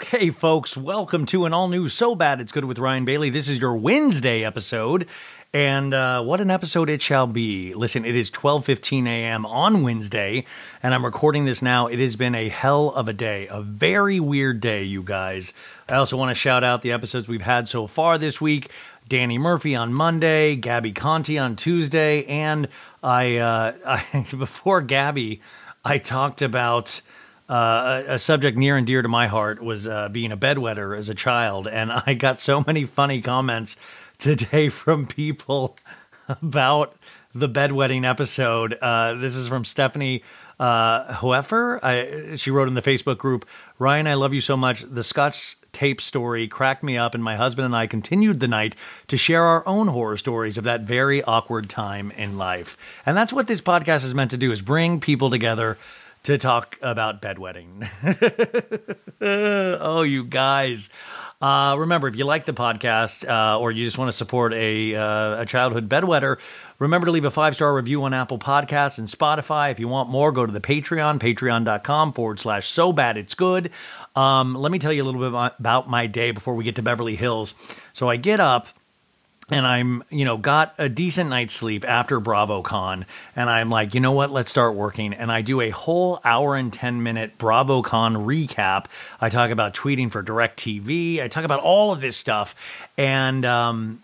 Okay, folks, welcome to an all new So Bad It's Good with Ryan Bailey. This is your Wednesday episode, and uh, what an episode it shall be. Listen, it is 12:15 a.m. on Wednesday, and I'm recording this now. It has been a hell of a day, a very weird day, you guys. I also want to shout out the episodes we've had so far this week. Danny Murphy on Monday, Gabby Conti on Tuesday, and I, uh, I before Gabby, I talked about uh, a, subject near and dear to my heart was uh, being a bedwetter as a child, and I got so many funny comments today from people about the bedwetting episode. Uh, this is from Stephanie uh, Hoefer. I, she wrote in the Facebook group, Ryan, I love you so much. The Scotch tape story cracked me up, and my husband and I continued the night to share our own horror stories of that very awkward time in life. And that's what this podcast is meant to do: is bring people together to talk about bedwetting. oh, you guys. Uh, remember, if you like the podcast uh, or you just want to support a, uh, a childhood bedwetter, remember to leave a five star review on Apple Podcasts and Spotify. If you want more, go to the Patreon, patreon.com forward slash so bad it's good. Um, let me tell you a little bit about my day before we get to Beverly Hills. So I get up and I'm, you know, got a decent night's sleep after BravoCon, and I'm like, you know what, let's start working. And I do a whole hour and 10 minute BravoCon recap. I talk about tweeting for DirecTV, I talk about all of this stuff, and um,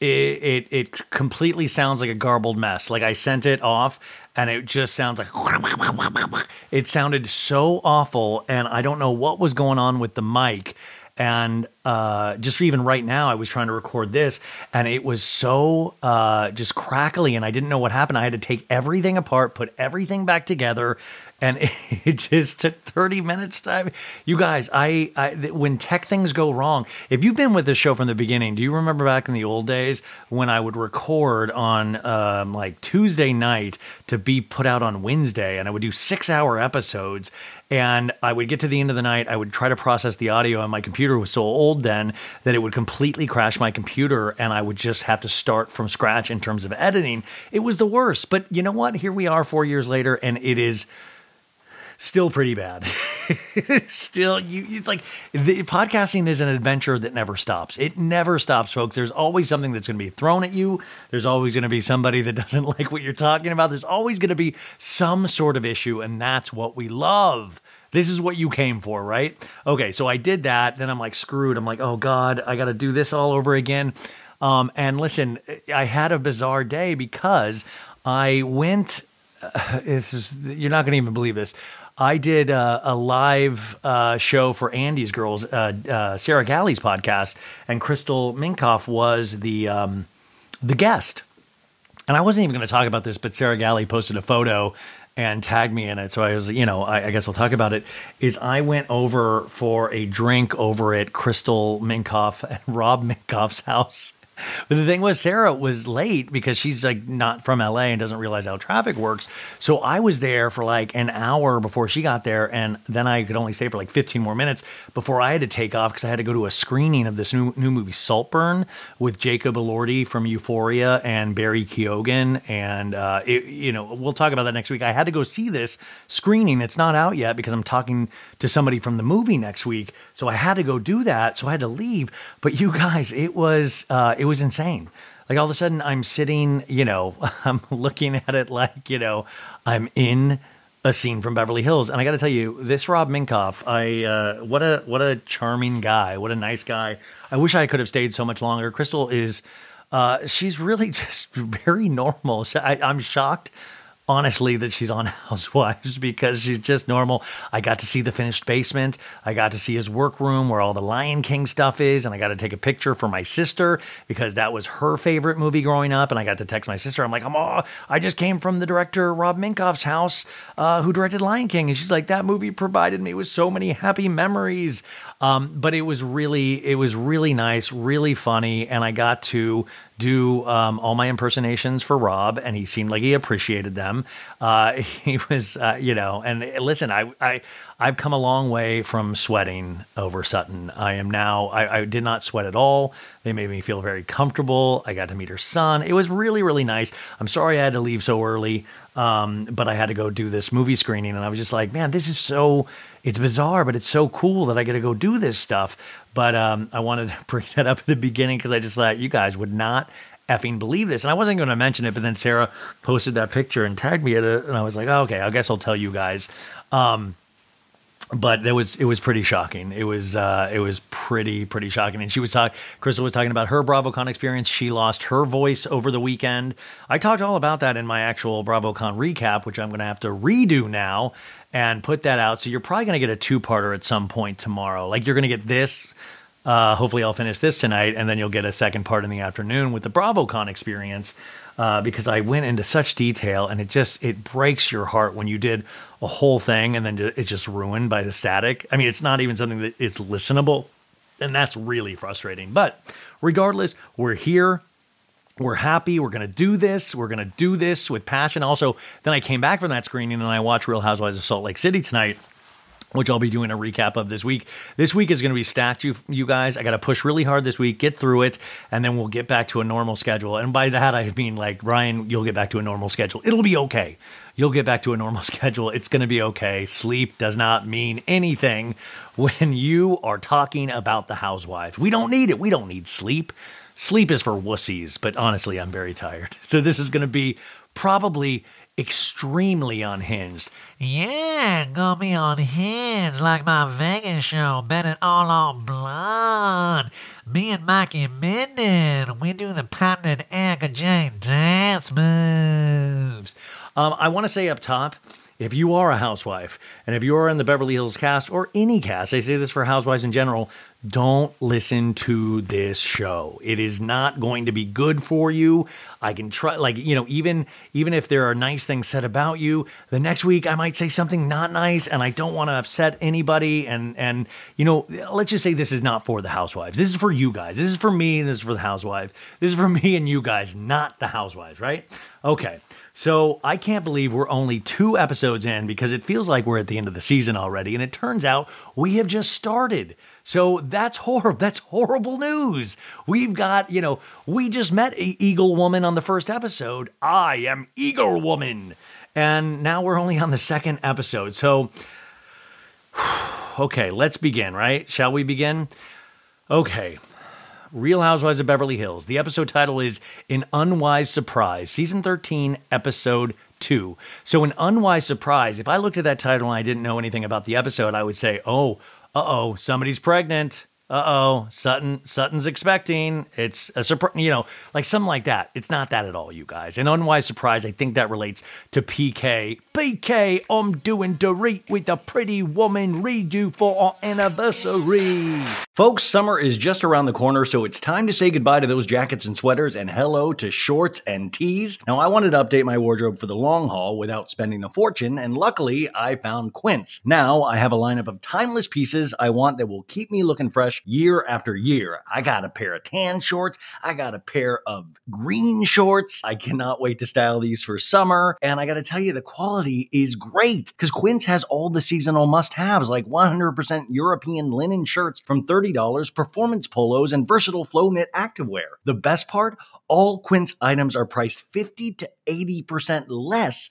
it, it, it completely sounds like a garbled mess. Like I sent it off, and it just sounds like it sounded so awful, and I don't know what was going on with the mic and uh, just even right now, I was trying to record this, and it was so uh, just crackly, and I didn't know what happened. I had to take everything apart, put everything back together, and it just took 30 minutes time you guys I, I when tech things go wrong if you've been with the show from the beginning do you remember back in the old days when i would record on um, like tuesday night to be put out on wednesday and i would do six hour episodes and I would get to the end of the night. I would try to process the audio, and my computer was so old then that it would completely crash my computer, and I would just have to start from scratch in terms of editing. It was the worst. But you know what? Here we are four years later, and it is still pretty bad. still, you it's like the podcasting is an adventure that never stops. It never stops, folks. There's always something that's going to be thrown at you. There's always going to be somebody that doesn't like what you're talking about. There's always going to be some sort of issue, and that's what we love. This is what you came for, right? Okay, so I did that. Then I'm like screwed. I'm like, oh God, I got to do this all over again. Um, and listen, I had a bizarre day because I went. Uh, this is you're not going to even believe this. I did uh, a live uh, show for Andy's Girls, uh, uh, Sarah Galley's podcast, and Crystal Minkoff was the um, the guest. And I wasn't even going to talk about this, but Sarah Galley posted a photo and tagged me in it. So I was, you know, I, I guess I'll talk about it. Is I went over for a drink over at Crystal Minkoff and Rob Minkoff's house but the thing was, Sarah was late because she's like not from LA and doesn't realize how traffic works. So I was there for like an hour before she got there, and then I could only stay for like 15 more minutes before I had to take off because I had to go to a screening of this new new movie Saltburn with Jacob Elordi from Euphoria and Barry Keoghan, and uh, it, you know we'll talk about that next week. I had to go see this screening. It's not out yet because I'm talking to somebody from the movie next week, so I had to go do that. So I had to leave. But you guys, it was uh, it was insane. Like all of a sudden, I'm sitting, you know, I'm looking at it like, you know, I'm in a scene from Beverly Hills, and I got to tell you, this Rob Minkoff, I uh, what a what a charming guy, what a nice guy. I wish I could have stayed so much longer. Crystal is, uh, she's really just very normal. I, I'm shocked honestly that she's on Housewives because she's just normal. I got to see the finished basement. I got to see his workroom where all the Lion King stuff is, and I got to take a picture for my sister because that was her favorite movie growing up. And I got to text my sister. I'm like, I'm all, I just came from the director Rob Minkoff's house, uh, who directed Lion King, and she's like, that movie provided me with so many happy memories. Um, but it was really, it was really nice, really funny, and I got to do um, all my impersonations for Rob, and he seemed like he appreciated them. Uh, he was, uh, you know, and listen, I, I, I've come a long way from sweating over Sutton. I am now, I, I, did not sweat at all. They made me feel very comfortable. I got to meet her son. It was really, really nice. I'm sorry I had to leave so early, um, but I had to go do this movie screening, and I was just like, man, this is so, it's bizarre, but it's so cool that I get to go do this stuff. But um, I wanted to bring that up at the beginning because I just thought you guys would not effing believe this. And I wasn't going to mention it, but then Sarah posted that picture and tagged me at it, and I was like, oh, okay, I guess I'll tell you guys. Um, but it was it was pretty shocking. It was uh, it was pretty pretty shocking. And she was talking. Crystal was talking about her BravoCon experience. She lost her voice over the weekend. I talked all about that in my actual BravoCon recap, which I'm going to have to redo now and put that out. So you're probably going to get a two parter at some point tomorrow. Like you're going to get this. Uh, hopefully, I'll finish this tonight, and then you'll get a second part in the afternoon with the BravoCon experience. Uh, because I went into such detail, and it just it breaks your heart when you did a whole thing and then it's just ruined by the static. I mean, it's not even something that it's listenable, and that's really frustrating. But regardless, we're here we're happy. We're going to do this. We're going to do this with passion. Also, then I came back from that screening and I watched Real Housewives of Salt Lake City tonight which I'll be doing a recap of this week. This week is going to be stacked, you, you guys. I got to push really hard this week, get through it, and then we'll get back to a normal schedule. And by that, I mean, like, Ryan, you'll get back to a normal schedule. It'll be okay. You'll get back to a normal schedule. It's going to be okay. Sleep does not mean anything when you are talking about the housewives. We don't need it. We don't need sleep. Sleep is for wussies, but honestly, I'm very tired. So this is going to be probably extremely unhinged. Yeah, gonna be unhinged like my Vegas show, bet it all on blonde. Me and Mikey Minden, we do the patented Erika Jayne dance moves. Um, I want to say up top, if you are a housewife and if you are in the Beverly Hills cast or any cast, I say this for housewives in general, don't listen to this show. It is not going to be good for you. I can try like, you know, even even if there are nice things said about you, the next week I might say something not nice and I don't want to upset anybody and and you know, let's just say this is not for the housewives. This is for you guys. This is for me and this is for the housewives. This is for me and you guys, not the housewives, right? Okay. So I can't believe we're only two episodes in because it feels like we're at the end of the season already. And it turns out we have just started. So that's horrible. That's horrible news. We've got, you know, we just met Eagle Woman on the first episode. I am Eagle Woman. And now we're only on the second episode. So, okay, let's begin, right? Shall we begin? Okay. Real Housewives of Beverly Hills. The episode title is An Unwise Surprise, Season 13, Episode 2. So, an unwise surprise, if I looked at that title and I didn't know anything about the episode, I would say, oh, uh oh, somebody's pregnant. Uh oh, Sutton Sutton's expecting. It's a surprise, you know, like something like that. It's not that at all, you guys. An unwise surprise. I think that relates to PK. PK, I'm doing Dorit with a pretty woman redo for our anniversary. Folks, summer is just around the corner, so it's time to say goodbye to those jackets and sweaters and hello to shorts and tees. Now, I wanted to update my wardrobe for the long haul without spending a fortune, and luckily, I found Quince. Now, I have a lineup of timeless pieces I want that will keep me looking fresh year after year. I got a pair of tan shorts, I got a pair of green shorts. I cannot wait to style these for summer, and I got to tell you, the quality is great because Quince has all the seasonal must haves like 100% European linen shirts from $30, performance polos, and versatile flow knit activewear. The best part all Quince items are priced 50 to 80% less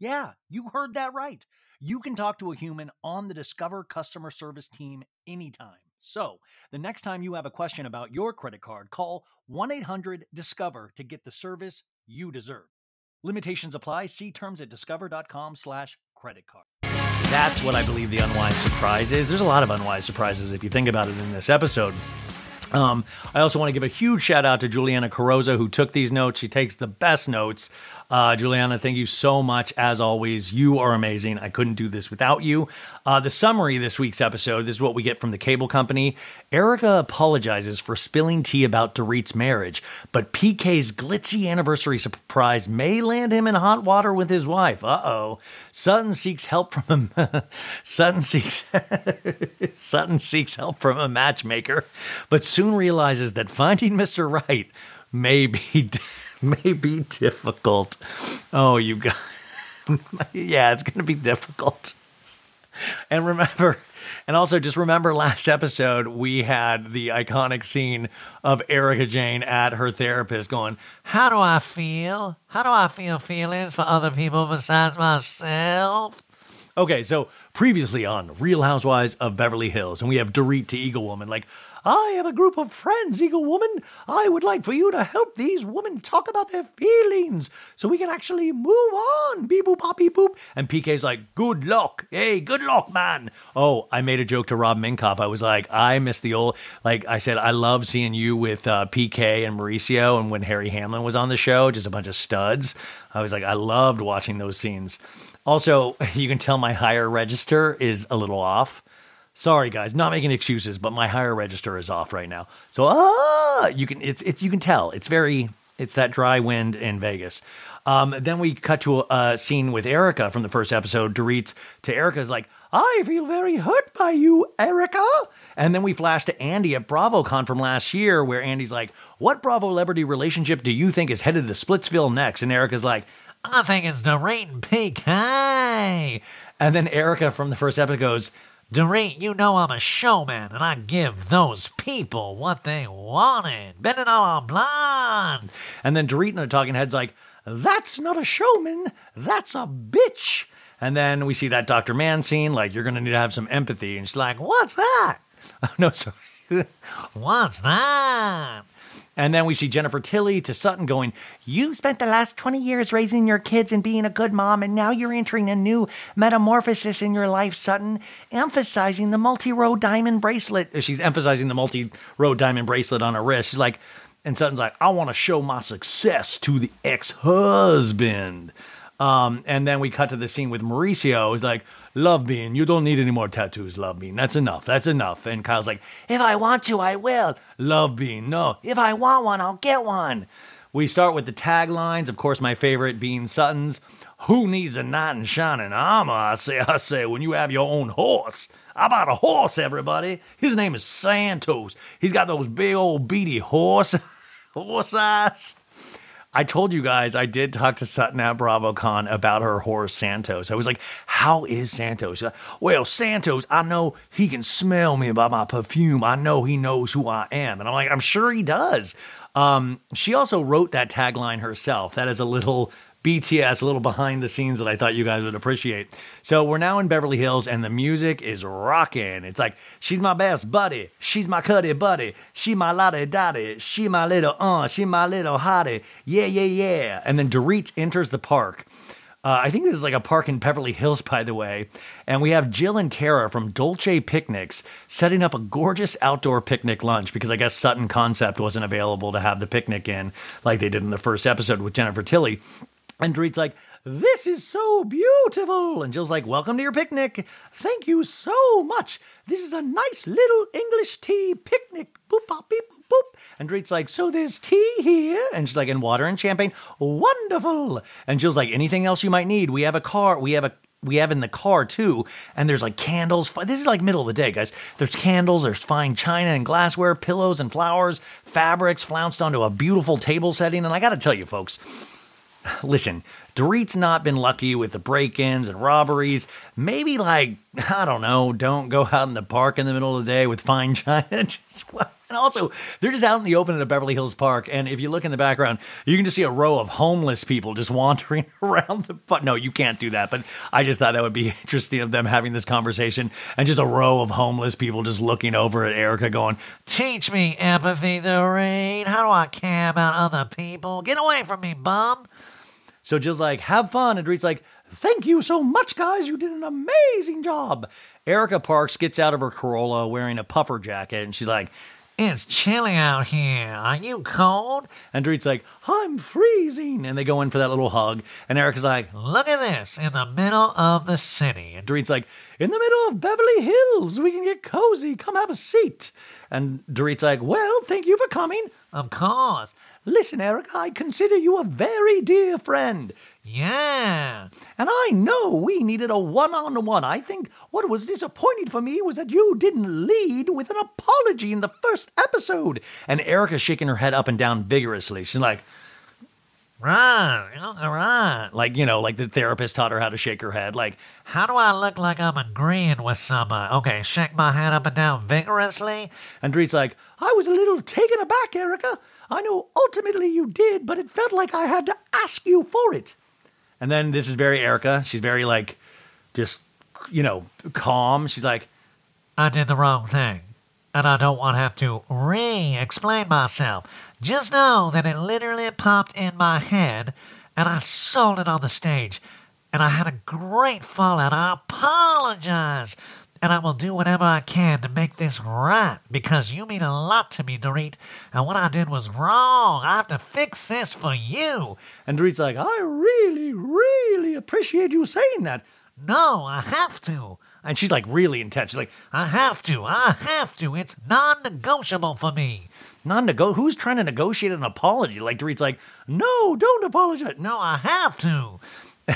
Yeah, you heard that right. You can talk to a human on the Discover customer service team anytime. So, the next time you have a question about your credit card, call 1 800 Discover to get the service you deserve. Limitations apply. See terms at discover.com/slash credit card. That's what I believe the unwise surprise is. There's a lot of unwise surprises if you think about it in this episode. Um, I also want to give a huge shout out to Juliana Carozza who took these notes. She takes the best notes. Uh, Juliana, thank you so much. As always, you are amazing. I couldn't do this without you. Uh, the summary this week's episode this is what we get from the cable company. Erika apologizes for spilling tea about Dorit's marriage, but PK's glitzy anniversary surprise may land him in hot water with his wife. Uh oh. Sutton seeks help from a Sutton seeks Sutton seeks help from a matchmaker, but soon realizes that finding Mr. Right may be may be difficult. Oh, you guys. yeah, it's going to be difficult. And remember, and also just remember last episode, we had the iconic scene of Erika Jayne at her therapist going, How do I feel? How do I feel feelings for other people besides myself? Okay, so previously on Real Housewives of Beverly Hills, and we have Dorit to Eagle Woman, like, I have a group of friends, Eagle Woman. I would like for you to help these women talk about their feelings so we can actually move on. Beep boop, pop, boop. And PK's like, good luck. Hey, good luck, man. Oh, I made a joke to Rob Minkoff. I was like, I miss the old, like I said, I love seeing you with uh, PK and Mauricio and when Harry Hamlin was on the show, just a bunch of studs. I was like, I loved watching those scenes. Also, you can tell my higher register is a little off. Sorry, guys, not making excuses, but my higher register is off right now. So, ah, you can it's it's you can tell it's very it's that dry wind in Vegas. Um, then we cut to a, a scene with Erika from the first episode. Dorit's to Erika's like, I feel very hurt by you, Erika. And then we flash to Andy at BravoCon from last year, where Andy's like, What Bravo celebrity relationship do you think is headed to Splitsville next? And Erika's like, I think it's Dorit and Pink." PK. and then Erika from the first episode goes, Dorit, you know I'm a showman, and I give those people what they wanted. It all on blonde. And then Dorit in the talking head's like, that's not a showman, that's a bitch. And then we see that Dr. Man scene, like, you're going to need to have some empathy. And she's like, what's that? Oh, no, sorry. What's that? And then we see Jennifer Tilly to Sutton going, You spent the last 20 years raising your kids and being a good mom, and now you're entering a new metamorphosis in your life, Sutton, emphasizing the multi row diamond bracelet. She's emphasizing the multi row diamond bracelet on her wrist. She's like, and Sutton's like, I want to show my success to the ex husband. Um, and then we cut to the scene with Mauricio. He's like, Love Bean, you don't need any more tattoos, Love Bean. That's enough. That's enough. And Kyle's like, If I want to, I will. Love Bean, no. If I want one, I'll get one. We start with the taglines. Of course, my favorite being Sutton's. Who needs a knight in shining armor? I say, I say, when you have your own horse. I bought a horse, everybody. His name is Santos. He's got those big old beady horse, horse eyes. I told you guys I did talk to Sutton at BravoCon about her horse Santos. I was like, "How is Santos?" Like, well, Santos, I know he can smell me by my perfume. I know he knows who I am, and I'm like, "I'm sure he does." Um, she also wrote that tagline herself. That is a little BTS, a little behind the scenes that I thought you guys would appreciate. So we're now in Beverly Hills and the music is rocking. It's like, she's my best buddy. She's my cuddy buddy. She my lottie dottie. She my little uh. She my little hottie. Yeah, yeah, yeah. And then Dorit enters the park. Uh, I think this is like a park in Beverly Hills, by the way. And we have Jill and Tara from Dolce Picnics setting up a gorgeous outdoor picnic lunch because I guess Sutton Concept wasn't available to have the picnic in like they did in the first episode with Jennifer Tilly. And Dorit's like, this is so beautiful. And Jill's like, welcome to your picnic. Thank you so much. This is a nice little English tea picnic. Boop, bop, beep, boop, boop. And Dorit's like, so there's tea here? And she's like, and water and champagne. Wonderful. And Jill's like, anything else you might need? We have a car. We have a we have in the car too, and there's like candles. This is like middle of the day, guys. There's candles, there's fine china and glassware, pillows and flowers, fabrics flounced onto a beautiful table setting. And I got to tell you, folks, listen, Dorit's not been lucky with the break ins and robberies. Maybe, like, I don't know, don't go out in the park in the middle of the day with fine china. just, and also, they're just out in the open at a Beverly Hills park. And if you look in the background, you can just see a row of homeless people just wandering around the park. No, you can't do that. But I just thought that would be interesting of them having this conversation and just a row of homeless people just looking over at Erika going, Teach me empathy, Dorit. How do I care about other people? Get away from me, bum. So Jill's like, have fun. And Dorit's like, thank you so much, guys. You did an amazing job. Erika Parks gets out of her Corolla wearing a puffer jacket and she's like, It's chilly out here. Are you cold? and Dorit's like, I'm freezing. And they go in for that little hug. And Erika's like, Look at this in the middle of the city. and Dorit's like, in the middle of Beverly Hills, we can get cozy. Come have a seat. And Dorit's like, well, thank you for coming. Of course. Listen, Erika, I consider you a very dear friend. Yeah. And I know we needed a one on one. I think what was disappointing for me was that you didn't lead with an apology in the first episode. And Erika's shaking her head up and down vigorously. She's like, Right. All right. like, you know, like the therapist taught her how to shake her head. Like, How do I look like I'm agreeing with someone? Okay, shake my head up and down vigorously. and Dorit's like, I was a little taken aback, Erika. I know ultimately you did, but it felt like I had to ask you for it. And then this is very Erika. She's very like, just, you know, calm. She's like, I did the wrong thing. And I don't want to have to re explain myself. Just know that it literally popped in my head and I sold it on the stage. And I had a great fallout. I apologize. And I will do whatever I can to make this right because you mean a lot to me, Dorit. And what I did was wrong. I have to fix this for you. and Dorit's like, I really, really appreciate you saying that. No, I have to. And she's like really intense. She's like, I have to. I have to. It's non negotiable for me. non nego who's trying to negotiate an apology? Like Dorit's like, no, don't apologize. No, I have to.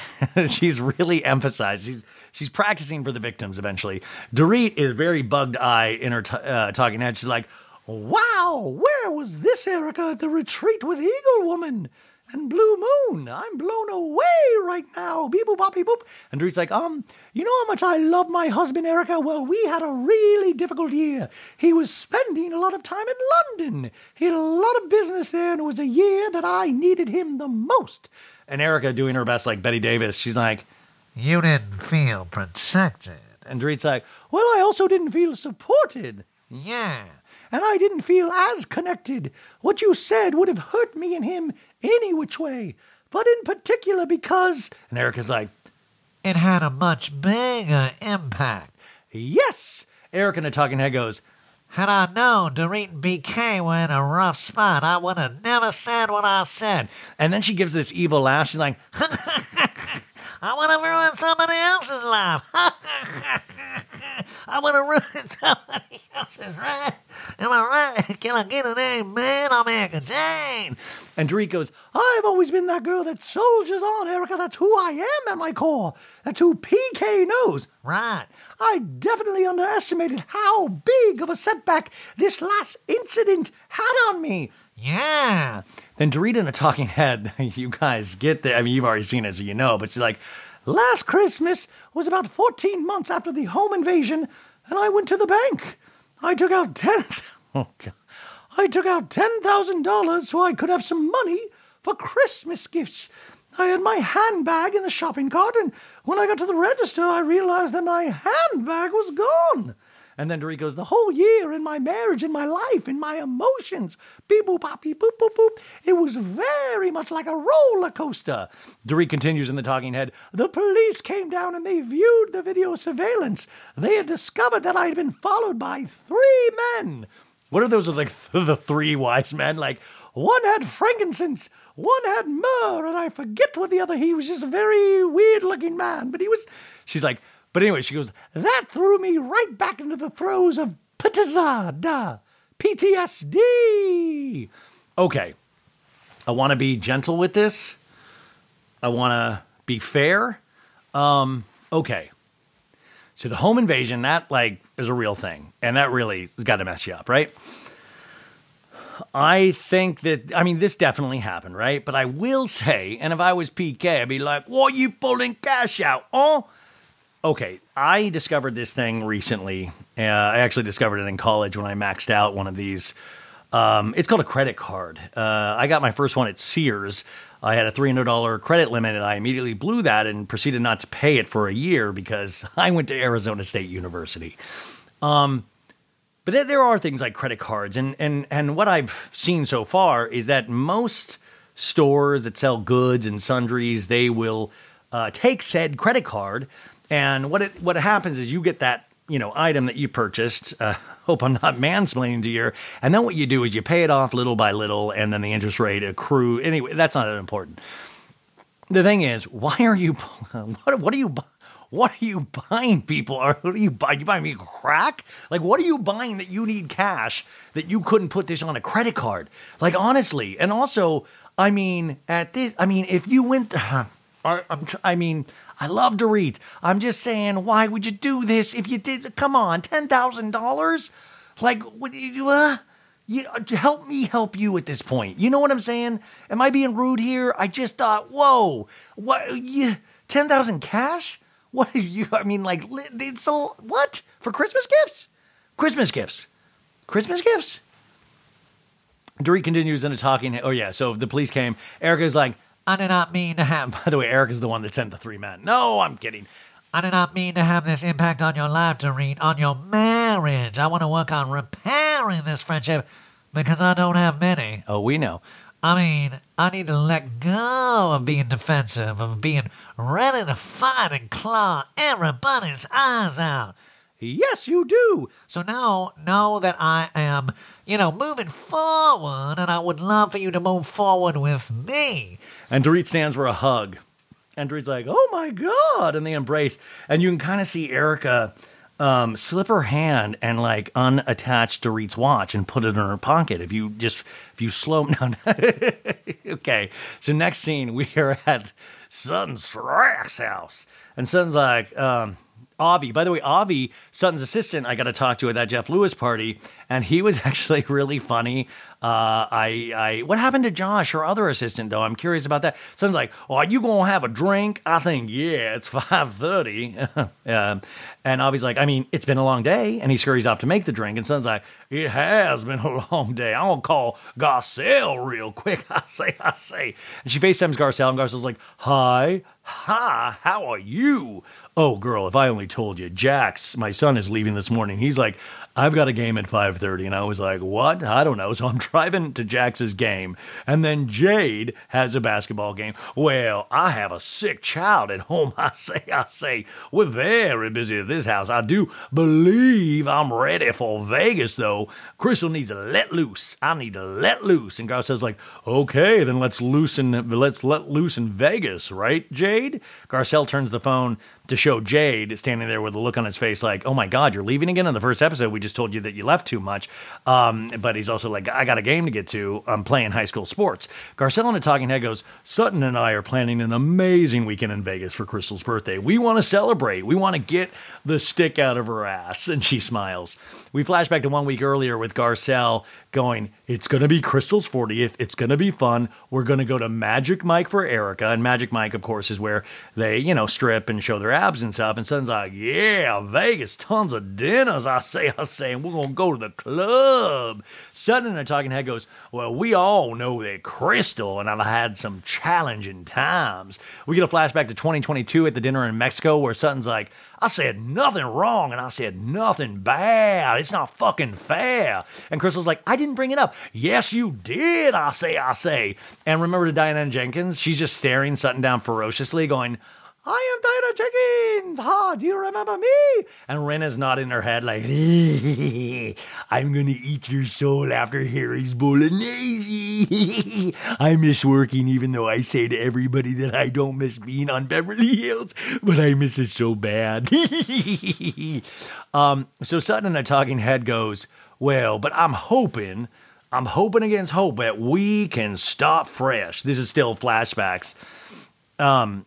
she's really emphasized. She's she's practicing for the victims eventually. Dorit is very bugged eye in her t- uh, talking head. She's like, "Wow, where was this Erika at the retreat with Eagle Woman and Blue Moon? I'm blown away right now." Beep boop bop beep boop. And Dorit's like, "Um, you know how much I love my husband Erika? Well, we had a really difficult year. He was spending a lot of time in London. He had a lot of business there, and it was a year that I needed him the most." And Erika, doing her best like Bette Davis, she's like. You didn't feel protected. And Dorit's like, Well, I also didn't feel supported. Yeah. And I didn't feel as connected. What you said would have hurt me and him any which way. But in particular because. And Erika's like, It had a much bigger impact. Yes! Erika in a talking head goes, Had I known Dorit and PK were in a rough spot, I would have never said what I said. and then she gives this evil laugh. She's like, I want to ruin somebody else's life. I want to ruin somebody else's life. Am I right? Can I get an amen, America Jane? And Dorit goes, I've always been that girl that soldiers on, Erika. That's who I am at my core. That's who PK knows. Right. I definitely underestimated how big of a setback this last incident had on me. Yeah. Then Dorit in a talking head, you guys get the, I mean, you've already seen it, so you know, but she's like, Last Christmas was about 14 months after the home invasion, and I went to the bank. I took out 10, oh God. I took out $10,000 so I could have some money for Christmas gifts. I had my handbag in the shopping cart, and when I got to the register, I realized that my handbag was gone. And then Dorit goes, The whole year in my marriage, in my life, in my emotions, beep boop bop boop boop boop, it was very much like a roller coaster. Dorit continues in the talking head, The police came down and they viewed the video surveillance. They had discovered that I had been followed by three men. What are those like the three wise men? Like one had frankincense, one had myrrh, and I forget what the other. He was just a very weird looking man, but he was. She's like, but anyway, she goes. That threw me right back into the throes of PTSD. PTSD. Okay, I want to be gentle with this. I want to be fair. Um, okay. So the home invasion, that like is a real thing, and that really has got to mess you up, right? I think that I mean this definitely happened, right? But I will say, and if I was PK, I'd be like, "What you pulling cash out, oh?" Okay, I discovered this thing recently. Uh, I actually discovered it in college when I maxed out one of these. Um, it's called a credit card. Uh, I got my first one at Sears. I had a $300 credit limit and I immediately blew that and proceeded not to pay it for a year because I went to Arizona State University. Um, but there- are things like credit cards, and, and, and what I've seen so far is that most stores that sell goods and sundries, they will uh, take said credit card, and what it what happens is you get that you know item that you purchased. Uh, hope I'm not mansplaining to you. And then what you do is you pay it off little by little, and then the interest rate accrue. Anyway, that's not important. The thing is, why are you? What, what are you? What are you buying, people? Are what are you buying? You buying me crack? Like, what are you buying that you need cash that you couldn't put this on a credit card? Like, honestly, and also, I mean, at this, I mean, if you went, I, I'm, I mean, I love Dorit. I'm just saying, why would you do this if you did? Come on, ten thousand dollars? Like, what? You, uh, you help me help you at this point. You know what I'm saying? Am I being rude here? I just thought, whoa, what? You ten thousand cash? What are you? I mean, like, li- it's a, what for Christmas gifts? Christmas gifts, Christmas gifts. Dorit continues in a talking. Oh yeah, so the police came. Erika's like, I did not mean to have. by the way, Eric is the one that sent the three men. No, I'm kidding. I did not mean to have this impact on your life, Doreen, on your marriage. I want to work on repairing this friendship because I don't have many. Oh, we know. I mean, I need to let go of being defensive, of being ready to fight and claw everybody's eyes out. Yes, you do. So now, know that I am, you know, moving forward, and I would love for you to move forward with me. And Dorit stands for a hug. And Dorit's like, oh my God. And they embrace. And you can kind of see Erika um, slip her hand and like unattach Dorit's watch and put it in her pocket. If you just, if you slow down. okay. So next scene, we are at Sutton Stracke's house. And Sutton's like, um, Avi. By the way, Avi, Sutton's assistant, I got to talk to at that Jeff Lewis party, and he was actually really funny. Uh, I, I, what happened to Josh, her other assistant, though? I'm curious about that. Sutton's like, "Oh, are you gonna have a drink?" I think, yeah, it's five thirty. um, and Avi's like, "I mean, it's been a long day," and he scurries off to make the drink. And Sutton's like, "It has been a long day. I'm gonna call Garcelle real quick." I say, I say, and she FaceTimes Garcelle, and Garcelle's like, "Hi." Hi, how are you? Oh, girl, if I only told you. Jax, my son is leaving this morning. He's like, I've got a game at 5:30 and I was like, "What? I don't know." So I'm driving to Jax's game and then Jaid has a basketball game. Well, I have a sick child at home. I say, I say, we're very busy at this house. I do believe I'm ready for Vegas though. Crystal needs to let loose. I need to let loose. And Garcelle's like, "Okay, then let's loosen let's let loose in Vegas, right, Jaid?" Garcelle turns the phone to show Jaid standing there with a look on his face like, oh my God, you're leaving again? In the first episode, we just told you that you left too much. Um, but he's also like, I got a game to get to. I'm playing high school sports. Garcelle in a talking head goes, Sutton and I are planning an amazing weekend in Vegas for Crystal's birthday. We want to celebrate. We want to get the stick out of her ass. And she smiles. We flash back to one week earlier with Garcelle going, It's going to be Crystal's 40th. It's going to be fun. We're going to go to Magic Mike for Erica. And Magic Mike, of course, is where they, you know, strip and show their abs and stuff. And Sutton's like, Yeah, Vegas, tons of dinners. I say, I say, and we're going to go to the club. Sutton in a talking head goes, Well, we all know that Crystal and I've had some challenging times. We get a flashback to 2022 at the dinner in Mexico where Sutton's like, I said nothing wrong and I said nothing bad. It's not fucking fair. And Crystal's like, I didn't bring it up. Yes, you did. I say, I say. And remember to Diana Jenkins? She's just staring Sutton down ferociously, going, I am Diana Jenkins. Ha, do you remember me? And Rinna's nodding her head like, I'm going to eat your soul after Harry's bolognese. I miss working even though I say to everybody that I don't miss being on Beverly Hills, but I miss it so bad. um, so in a talking head goes, well, but I'm hoping, I'm hoping against hope that we can start fresh. This is still flashbacks. Um,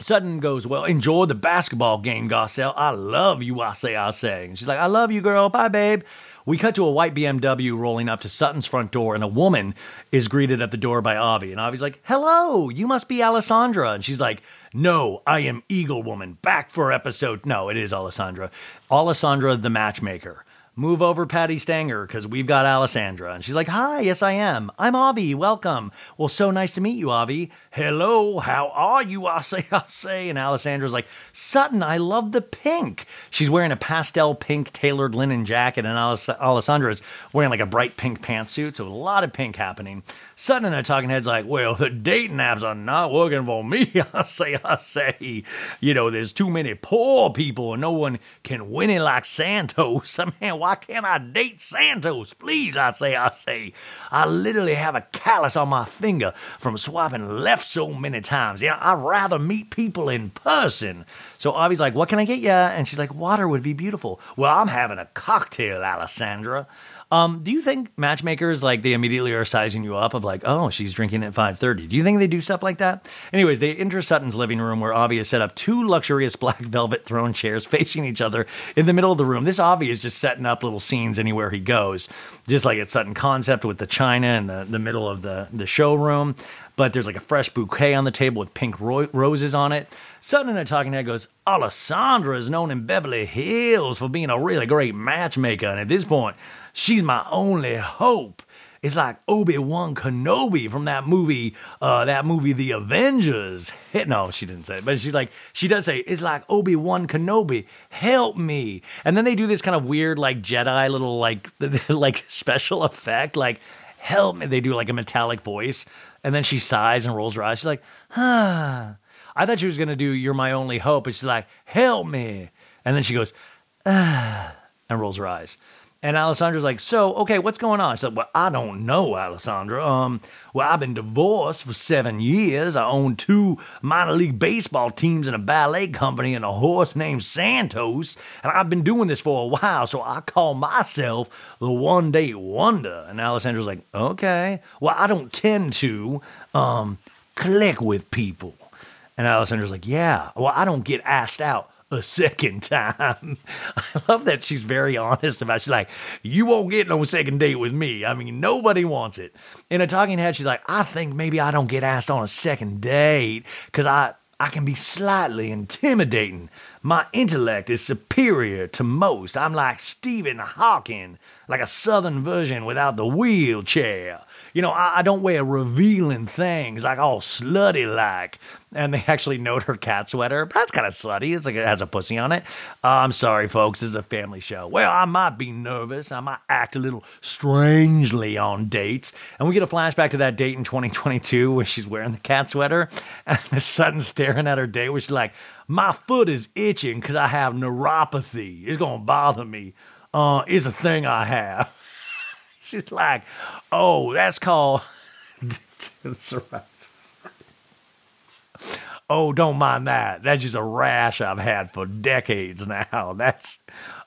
Sutton goes, Well, enjoy the basketball game, Garcelle. I love you, I say, I say. And she's like, I love you, girl. Bye, babe. We cut to a white BMW rolling up to Sutton's front door, and a woman is greeted at the door by Avi. And Avi's like, Hello, you must be Alessandra. And she's like, No, I am Eagle Woman, back for episode. No, it is Alessandra. Alessandra the matchmaker move over Patti Stanger because we've got Alessandra. And she's like, Hi, yes, I am. I'm Avi. Welcome. Well, so nice to meet you, Avi. Hello, how are you? I say, I say. And Alessandra's like, Sutton, I love the pink. She's wearing a pastel pink tailored linen jacket, and Aless- Alessandra's wearing like a bright pink pantsuit. So a lot of pink happening. And the talking head's like, Well, the dating apps are not working for me. I say, I say. You know, there's too many poor people, and no one can win it like Santos. I mean, why can't I date Santos? Please, I say, I say. I literally have a callus on my finger from swiping left so many times. Yeah, I'd rather meet people in person. So Avi's like, What can I get you? And she's like, Water would be beautiful. Well, I'm having a cocktail, Alessandra. Um, do you think matchmakers like they immediately are sizing you up of like, oh, she's drinking at five thirty? Do you think they do stuff like that? Anyways, they enter Sutton's living room where Avi has set up two luxurious black velvet throne chairs facing each other in the middle of the room. This Avi is just setting up little scenes anywhere he goes, just like at Sutton Concept with the china in the, the middle of the, the showroom. But there's like a fresh bouquet on the table with pink ro- roses on it. Sutton in a talking head goes, Alessandra is known in Beverly Hills for being a really great matchmaker. And at this point, she's my only hope. It's like Obi Wan Kenobi from that movie, uh, that movie, The Avengers. No, she didn't say it, but she's like, she does say, it's like Obi Wan Kenobi, help me. And then they do this kind of weird, like Jedi little, like, like special effect, like, help me. They do like a metallic voice, and then she sighs and rolls her eyes. She's like, huh. I thought she was gonna do "You're My Only Hope," and she's like, "Help me," and then she goes, ah, and rolls her eyes. And Alessandra's like, so, okay, what's going on? I said, well, I don't know, Alessandra. Um, well, I've been divorced for seven years. I own two minor league baseball teams and a ballet company and a horse named Santos. And I've been doing this for a while, so I call myself the one day wonder. And Alessandra's like, okay. Well, I don't tend to, um, click with people. And Alessandra's like, yeah. Well, I don't get asked out a second time. I love that she's very honest about it. She's like, you won't get no second date with me. I mean, nobody wants it. In a talking head, she's like, I think maybe I don't get asked on a second date because I, I can be slightly intimidating. My intellect is superior to most. I'm like Stephen Hawking, like a southern version without the wheelchair. You know, I, I don't wear revealing things like all slutty like. And they actually note her cat sweater. That's kind of slutty. It's like it has a pussy on it. Uh, I'm sorry, folks. This is a family show. Well, I might be nervous. I might act a little strangely on dates. And we get a flashback to that date in 2022 where she's wearing the cat sweater and the Sutton staring at her date, where she's like, My foot is itching because I have neuropathy. It's going to bother me. Uh, it's a thing I have. she's like, Oh, that's called. That's right. Oh, don't mind that. That's just a rash I've had for decades now. That's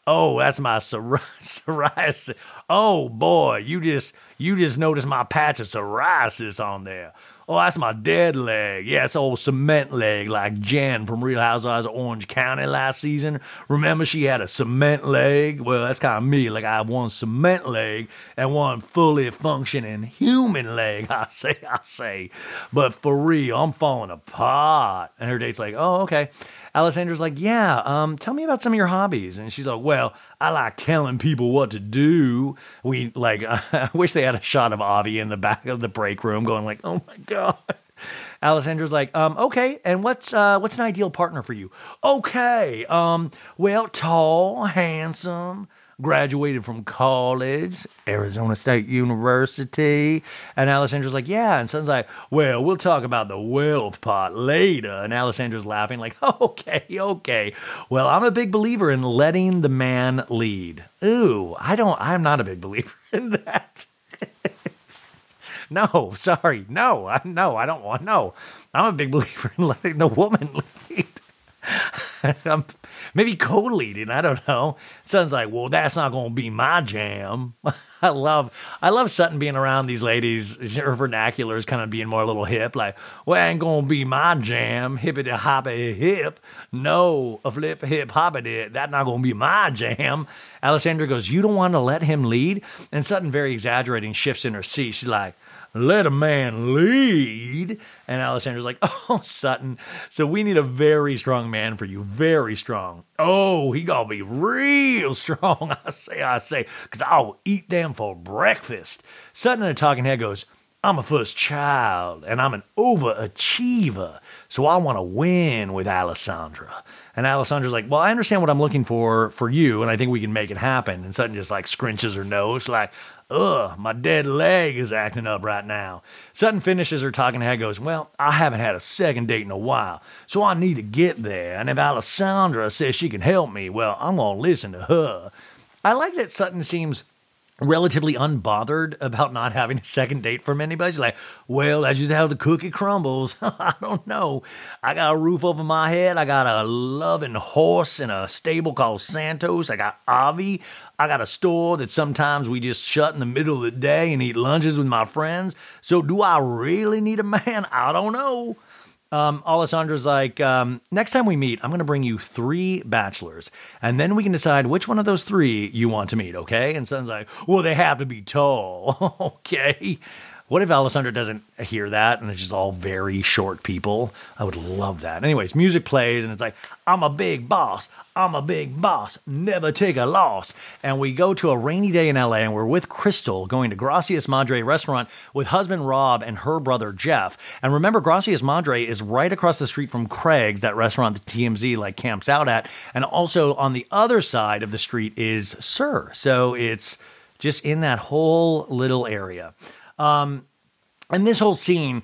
oh, that's my psori- psoriasis. Oh boy, you just you just noticed my patch of psoriasis on there. Oh, that's my dead leg. Yeah, it's old cement leg like Jen from Real Housewives of Orange County last season. Remember she had a cement leg? Well, that's kind of me. Like I have one cement leg and one fully functioning human leg. I say, I say. But for real, I'm falling apart. And her date's like, oh, okay. Alessandra's like, yeah, um, tell me about some of your hobbies. And she's like, well, I like telling people what to do. We like, I wish they had a shot of Avi in the back of the break room going like, oh my God. Alessandra's like, um, okay, and what's uh, what's an ideal partner for you? Okay, um, well, tall, handsome, graduated from college, Arizona State University. And Alessandra's like, yeah. And Son's like, well, we'll talk about the wealth part later. And Alessandra's laughing, like, okay, okay. Well, I'm a big believer in letting the man lead. Ooh, I don't, I'm not a big believer in that. no, sorry. No, I, no, I don't want, no. I'm a big believer in letting the woman lead. I'm maybe co-leading. I don't know. Son's like, well, that's not going to be my jam. I love, I love Sutton being around these ladies. Her vernacular is kind of being more a little hip. Like, well, ain't to be my jam. Hippity hoppity hip. No, a flip hip hoppity. That's not to be my jam. Alessandra goes, you don't want to let him lead. And Sutton, very exaggerating, shifts in her seat. She's like, let a man lead. And Alessandra's like, oh, Sutton, so we need a very strong man for you. Very strong. Oh, he gonna be real strong. I say, I say, because I'll eat them for breakfast. Sutton in a talking head goes, I'm a first child and I'm an overachiever. So I want to win with Alessandra. And Alessandra's like, Well, I understand what I'm looking for for you, and I think we can make it happen. And Sutton just like scrunches her nose, like, Ugh, my dead leg is acting up right now. Sutton finishes her talking head goes, Well, I haven't had a second date in a while, so I need to get there. And if Alessandra says she can help me, well, I'm going to listen to her. I like that Sutton seems relatively unbothered about not having a second date from anybody. She's like, well, that's just how the cookie crumbles. I don't know. I got a roof over my head. I got a loving horse in a stable called Santos. I got Avi. I got a store that sometimes we just shut in the middle of the day and eat lunches with my friends. So do I really need a man? I don't know. Um, Alessandra's like, um, next time we meet, I'm going to bring you three bachelors, and then we can decide which one of those three you want to meet, okay? And Son's like, well, they have to be tall, okay? What if Alessandra doesn't hear that and it's just all very short people? I would love that. Anyways, music plays and it's like, I'm a big boss. I'm a big boss. Never take a loss. And we go to a rainy day in LA and we're with Crystal going to Gracias Madre restaurant with husband Rob and her brother Jeff. And remember, Gracias Madre is right across the street from Craig's, that restaurant that TMZ like camps out at. And also on the other side of the street is Sir. So it's just in that whole little area. Um, and this whole scene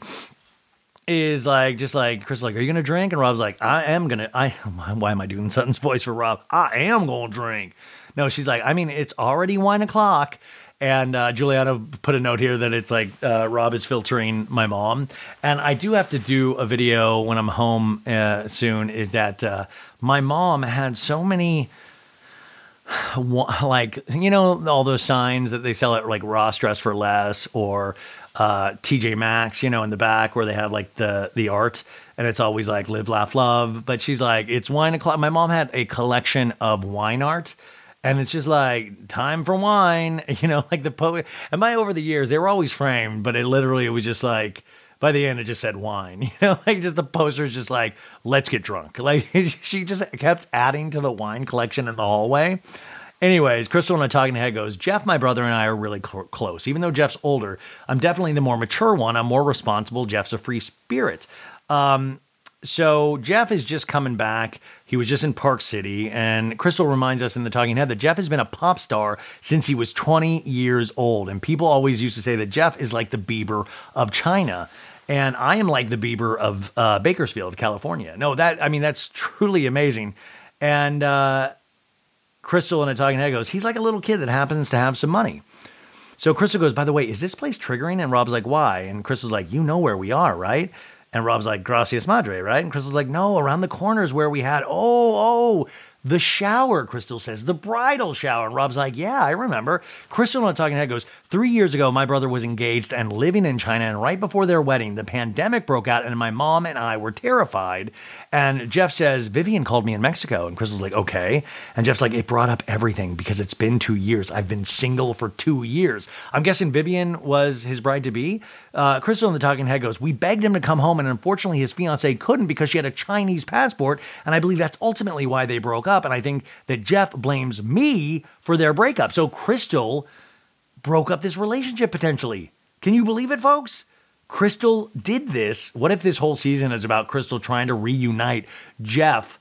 is like just like Chris, like, are you gonna drink? And Rob's like, I am gonna. I why am I doing Sutton's voice for Rob? I am gonna drink. No, she's like, I mean, it's already one o'clock. And uh, Juliana put a note here that it's like uh, Rob is filtering my mom, and I do have to do a video when I'm home uh, soon. Is that uh, my mom had so many like you know all those signs that they sell at like Ross Dress for Less or uh, TJ Maxx, you know, in the back where they have like the the art, and it's always like live, laugh, love. But she's like, it's wine o'clock. My mom had a collection of wine art. And it's just like time for wine, you know, like the poet. And my over the years, they were always framed, but it literally it was just like by the end it just said wine you know like just the poster's just like let's get drunk. Like she just kept adding to the wine collection in the hallway. Anyways crystal and i talking head goes jeff my brother and i are really cl- close. Even though jeff's older i'm definitely the more mature one. I'm more responsible. Jeff's a free spirit. Um, so Jeff is just coming back. He was just in Park City, and Crystal reminds us in the Talking Head that Jeff has been a pop star since he was 20 years old. And people always used to say that Jeff is like the Bieber of China. And I am like the Bieber of uh, Bakersfield, California. No, that, I mean, that's truly amazing. And uh, Crystal in a Talking Head goes, he's like a little kid that happens to have some money. So Crystal goes, by the way, is this place triggering? And Rob's like, why? And Crystal's like, you know where we are, right? And Rob's like, Gracias Madre, right? And Crystal's like, no, around the corner is where we had, oh, oh, the shower, Crystal says, the bridal shower. And Rob's like, Yeah, I remember. Crystal on the Talking Head goes, Three years ago, my brother was engaged and living in China. And right before their wedding, the pandemic broke out, and my mom and I were terrified. And Jeff says, Vivian called me in Mexico. And Crystal's like, Okay. And Jeff's like, It brought up everything because it's been two years. I've been single for two years. I'm guessing Vivian was his bride to be. Uh, Crystal on the Talking Head goes, We begged him to come home, and unfortunately, his fiance couldn't because she had a Chinese passport. And I believe that's ultimately why they broke up. And I think that Jeff blames me for their breakup. So Crystal broke up this relationship potentially. Can you believe it, folks? Crystal did this. What if this whole season is about Crystal trying to reunite Jeff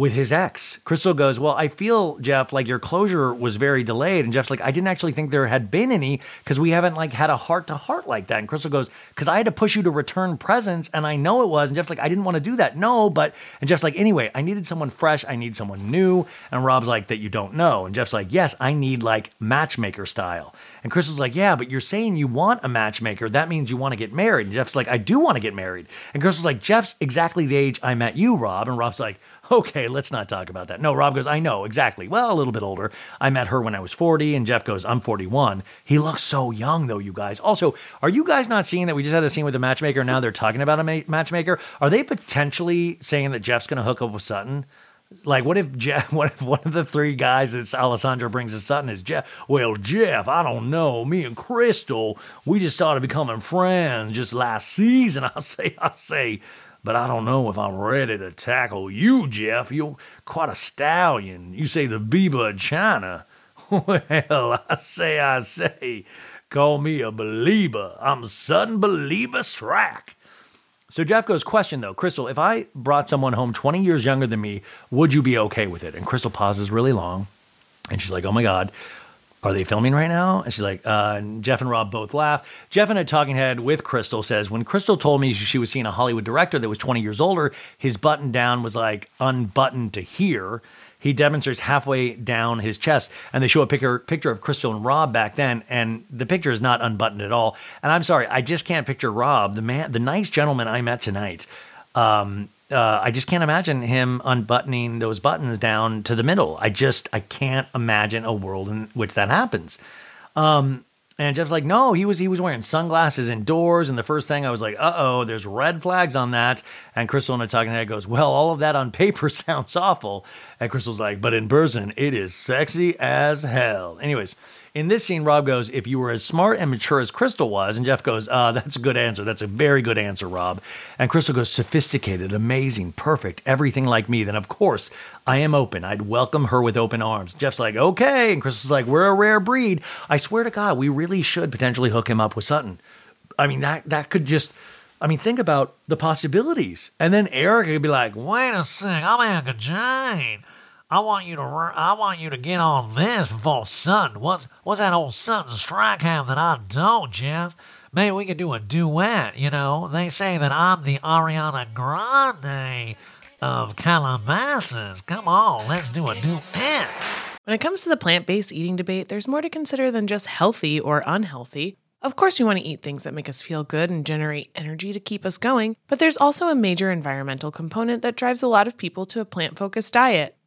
with his ex. Crystal goes, Well, I feel, Jeff, like your closure was very delayed. And Jeff's like, I didn't actually think there had been any because we haven't like had a heart to heart like that. And Crystal goes, Because I had to push you to return presents and I know it was. And Jeff's like, I didn't want to do that. No, but, and Jeff's like, Anyway, I needed someone fresh. I need someone new. And Rob's like, That you don't know. And Jeff's like, Yes, I need like matchmaker style. And Crystal's like, Yeah, but you're saying you want a matchmaker. That means you want to get married. And Jeff's like, I do want to get married. And Crystal's like, Jeff's exactly the age I met you, Rob. And Rob's like, okay, let's not talk about that. No, Rob goes, I know, exactly. Well, a little bit older. I met her when I was 40, and Jeff goes, I'm 41. He looks so young, though, you guys. Also, are you guys not seeing that we just had a scene with a matchmaker, and now they're talking about a ma- matchmaker? Are they potentially saying that Jeff's going to hook up with Sutton? Like, what if Jeff, what if one of the three guys that Alessandra brings to Sutton is Jeff? Well, Jeff, I don't know. Me and Crystal, we just started becoming friends just last season. I say, I say, but I don't know if I'm ready to tackle you, Jeff. You're quite a stallion. You say the Biba of China. Well, I say, I say, call me a believer. I'm sudden believer Stracke. So Jeff goes, question though, Crystal, if I brought someone home 20 years younger than me, would you be okay with it? And Crystal pauses really long. And she's like, oh my God, are they filming right now? And she's like, uh, and Jeff and Rob both laugh. Jeff in a talking head with Crystal says, when Crystal told me she was seeing a Hollywood director that was 20 years older, his button down was like unbuttoned to here. He demonstrates halfway down his chest, and they show a picture picture of Crystal and Rob back then, and the picture is not unbuttoned at all. And I'm sorry, I just can't picture Rob, the man, the nice gentleman I met tonight. Um, uh, I just can't imagine him unbuttoning those buttons down to the middle. I just I can't imagine a world in which that happens. Um, and Jeff's like, no, he was he was wearing sunglasses indoors. And the first thing I was like, uh oh, there's red flags on that. And Crystal in a talking head goes, well, all of that on paper sounds awful. And Crystal's like, but in person, it is sexy as hell. Anyways, in this scene, Rob goes, If you were as smart and mature as Crystal was, and Jeff goes, uh, That's a good answer. That's a very good answer, Rob. And Crystal goes, Sophisticated, amazing, perfect, everything like me. Then, of course, I am open. I'd welcome her with open arms. Jeff's like, Okay. And Crystal's like, We're a rare breed. I swear to God, we really should potentially hook him up with Sutton. I mean, that, that could just. I mean, think about the possibilities. And then Eric could be like, Wait a sec, I'm Erika Jayne. I want you to I want you to get on this before Sutton. What's what's that old Sutton Stracke have that I don't, Jeff? Maybe we could do a duet. You know, they say that I'm the Ariana Grande of Calabasas. Come on, let's do a duet. When it comes to the plant based eating debate, there's more to consider than just healthy or unhealthy. Of course, we want to eat things that make us feel good and generate energy to keep us going, but there's also a major environmental component that drives a lot of people to a plant focused diet.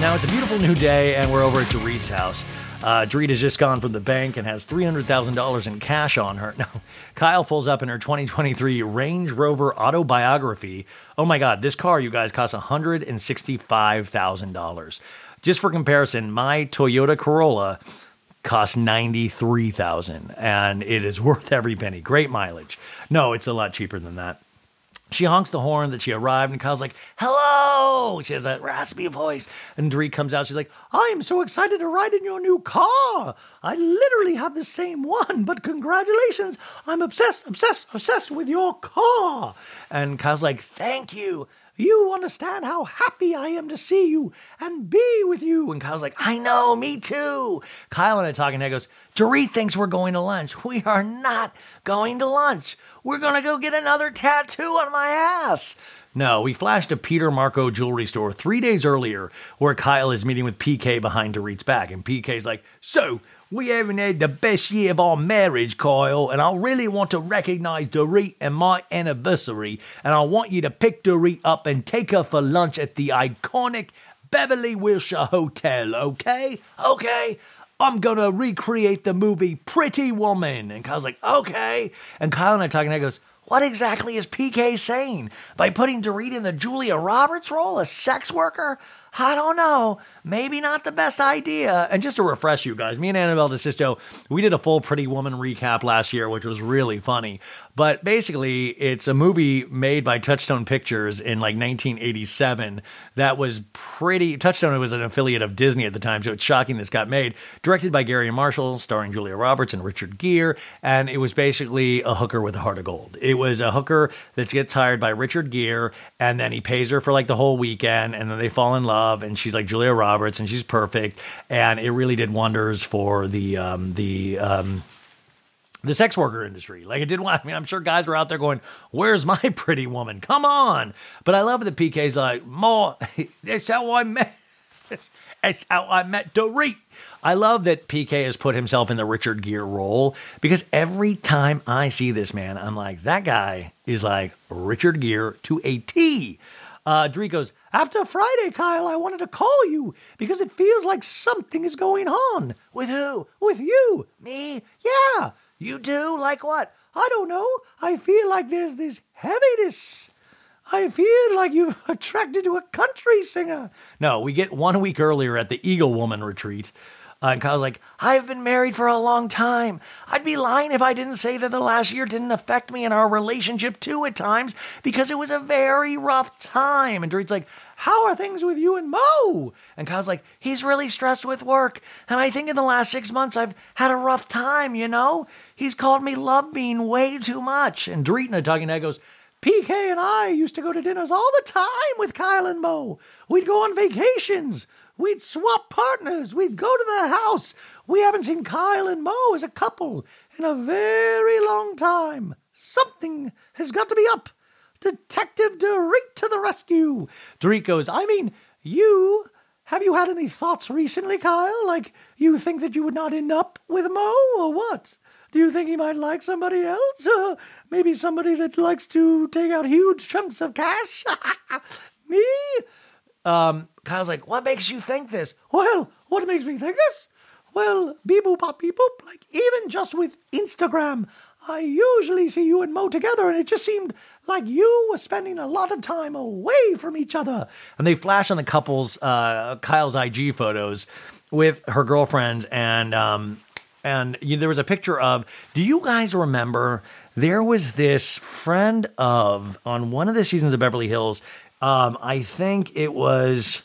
Now it's a beautiful new day, and we're over at Dorit's house. Uh, Dorit has just gone from the bank and has $300,000 in cash on her. Now, Kyle pulls up in her 2023 Range Rover autobiography. Oh my God, this car, you guys, costs $165,000. Just for comparison, my Toyota Corolla costs 93,000 and it is worth every penny. Great mileage. No, it's a lot cheaper than that. She honks the horn that she arrived, and Kyle's like, Hello! She has that raspy voice. And Dorit comes out. She's like, I am so excited to ride in your new car. I literally have the same one, but congratulations. I'm obsessed, obsessed, obsessed with your car. And Kyle's like, Thank you. You understand how happy I am to see you and be with you. And Kyle's like, I know, me too. Kyle and I talking, and he goes, Dorit thinks we're going to lunch. We are not going to lunch. We're going to go get another tattoo on my ass. No, we flashed a Peter Marco jewelry store three days earlier where Kyle is meeting with PK behind Dorit's back. And PK's like, So, we haven't had the best year of our marriage, Kyle, and I really want to recognize Dorit and my anniversary. And I want you to pick Dorit up and take her for lunch at the iconic Beverly Wilshire Hotel, okay? Okay. I'm gonna recreate the movie Pretty Woman. And Kyle's like, okay. And Kyle and I talking, and I goes, what exactly is PK saying? By putting Dorit in the Julia Roberts role, a sex worker? I don't know. Maybe not the best idea. And just to refresh you guys, me and Annabelle DeSisto, we did a full Pretty Woman recap last year, which was really funny. But basically, it's a movie made by Touchstone Pictures in like 1987 that was pretty. Touchstone was an affiliate of Disney at the time, so it's shocking this got made. Directed by Garry Marshall, starring Julia Roberts and Richard Gere, and it was basically a hooker with a heart of gold. It was a hooker that gets hired by Richard Gere, and then he pays her for like the whole weekend, and then they fall in love, and she's like Julia Roberts, and she's perfect, and it really did wonders for the um, the um, the sex worker industry. Like it did I mean, I'm sure guys were out there going, "Where's my pretty woman? Come on!" But I love that PK's like, "More, that's how I met. That's, that's how I met Dorit." I love that PK has put himself in the Richard Gere role because every time I see this man, I'm like, that guy is like Richard Gere to a T. Uh, Dorit goes, After Friday, Kyle, I wanted to call you because it feels like something is going on. With who? With you. Me? Yeah. You do? Like what? I don't know. I feel like there's this heaviness. I feel like you've attracted to a country singer. No, we get one week earlier at the Eagle Woman retreat. Uh, and Kyle's like, I've been married for a long time. I'd be lying if I didn't say that the last year didn't affect me and our relationship too at times because it was a very rough time. And Dorit's like, How are things with you and Mo? And Kyle's like, He's really stressed with work. And I think in the last six months I've had a rough time, you know? He's called me love bean way too much. And Dorit in a talking head goes, PK and I used to go to dinners all the time with Kyle and Mo. We'd go on vacations. We'd swap partners. We'd go to their house. We haven't seen Kyle and Mo as a couple in a very long time. Something has got to be up. Detective Dorit to the rescue. Dorit goes, I mean, you. Have you had any thoughts recently, Kyle? Like, you think that you would not end up with Mo, or what? Do you think he might like somebody else? Uh, maybe somebody that likes to take out huge chunks of cash? Me? Um, Kyle's like, what makes you think this? Well, what makes me think this? Well, beep boop pop beep boop. Like even just with Instagram, I usually see you and Mo together, and it just seemed like you were spending a lot of time away from each other. And they flash on the couple's uh, Kyle's IG photos with her girlfriends, and um, and you, there was a picture of. Do you guys remember? There was this friend of on one of the seasons of Beverly Hills. Um, I think it was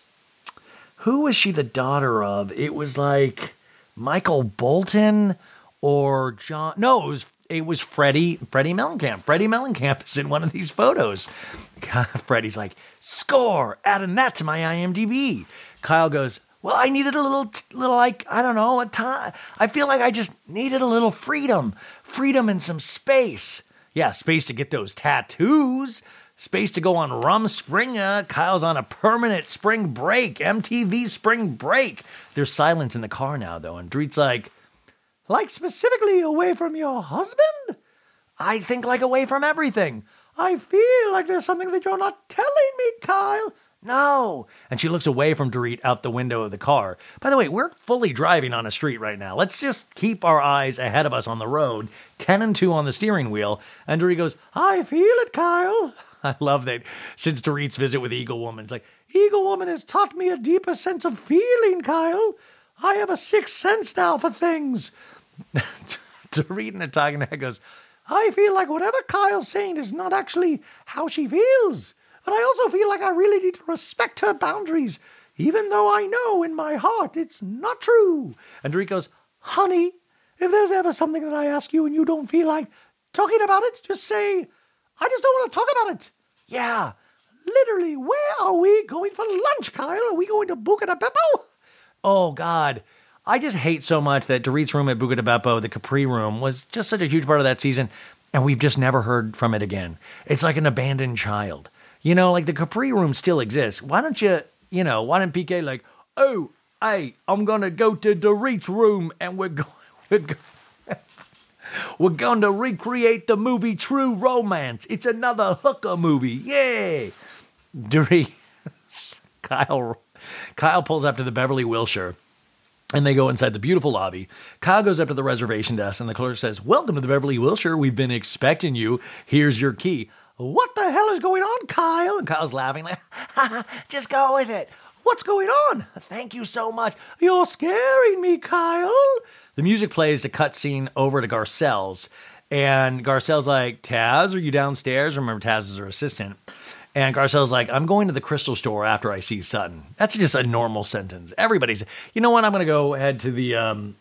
who was she the daughter of? It was like Michael Bolton or John. No, it was it was Teddi Teddi Mellencamp. Teddi Mellencamp is in one of these photos. God, Teddi's like, score, adding that to my IMDb. Kyle goes, Well, I needed a little, little like, I don't know, a time. I feel like I just needed a little freedom, freedom and some space. Yeah, space to get those tattoos, space to go on rum Rumspringa. Uh, Kyle's on a permanent spring break, MTV spring break. There's silence in the car now, though, and Dorit's like, Like specifically away from your husband? I think like away from everything. I feel like there's something that you're not telling me, Kyle. No. And she looks away from Dorit out the window of the car. By the way, we're fully driving on a street right now. Let's just keep our eyes ahead of us on the road, 10 and 2 on the steering wheel. And Dorit goes, I feel it, Kyle. I love that since Dorit's visit with Eagle Woman, it's like, Eagle Woman has taught me a deeper sense of feeling, Kyle. I have a sixth sense now for things. Dorit and a talking head goes, I feel like whatever Kyle's saying is not actually how she feels. But I also feel like I really need to respect her boundaries, even though I know in my heart it's not true. And Dorit goes, Honey, if there's ever something that I ask you and you don't feel like talking about it, just say, I just don't want to talk about it. Yeah, literally, where are we going for lunch, Kyle? Are we going to Buca di Beppo? Oh, God. I just hate so much that Dorit's room at Buca di Beppo, the Capri room, was just such a huge part of that season, and we've just never heard from it again. It's like an abandoned child. You know, like the Capri room still exists. Why don't you, you know, why don't PK like, oh, hey, I'm gonna go to Dorit's room and we're going, we're going. We're going to recreate the movie True Romance. It's another hooker movie. Yay! Dorit, Kyle, Kyle pulls up to the Beverly Wilshire and they go inside the beautiful lobby. Kyle goes up to the reservation desk, and the clerk says, Welcome to the Beverly Wilshire. We've been expecting you. Here's your key. What the hell is going on, Kyle? And Kyle's laughing, like, Just go with it. What's going on? Thank you so much. You're scaring me, Kyle. The music plays a cut scene over to Garcelle's, and Garcelle's like, Taz, are you downstairs? Remember, Taz is her assistant. And Garcelle's like, I'm going to the crystal store after I see Sutton. That's just a normal sentence. Everybody's, you know what? I'm going to go head to the um,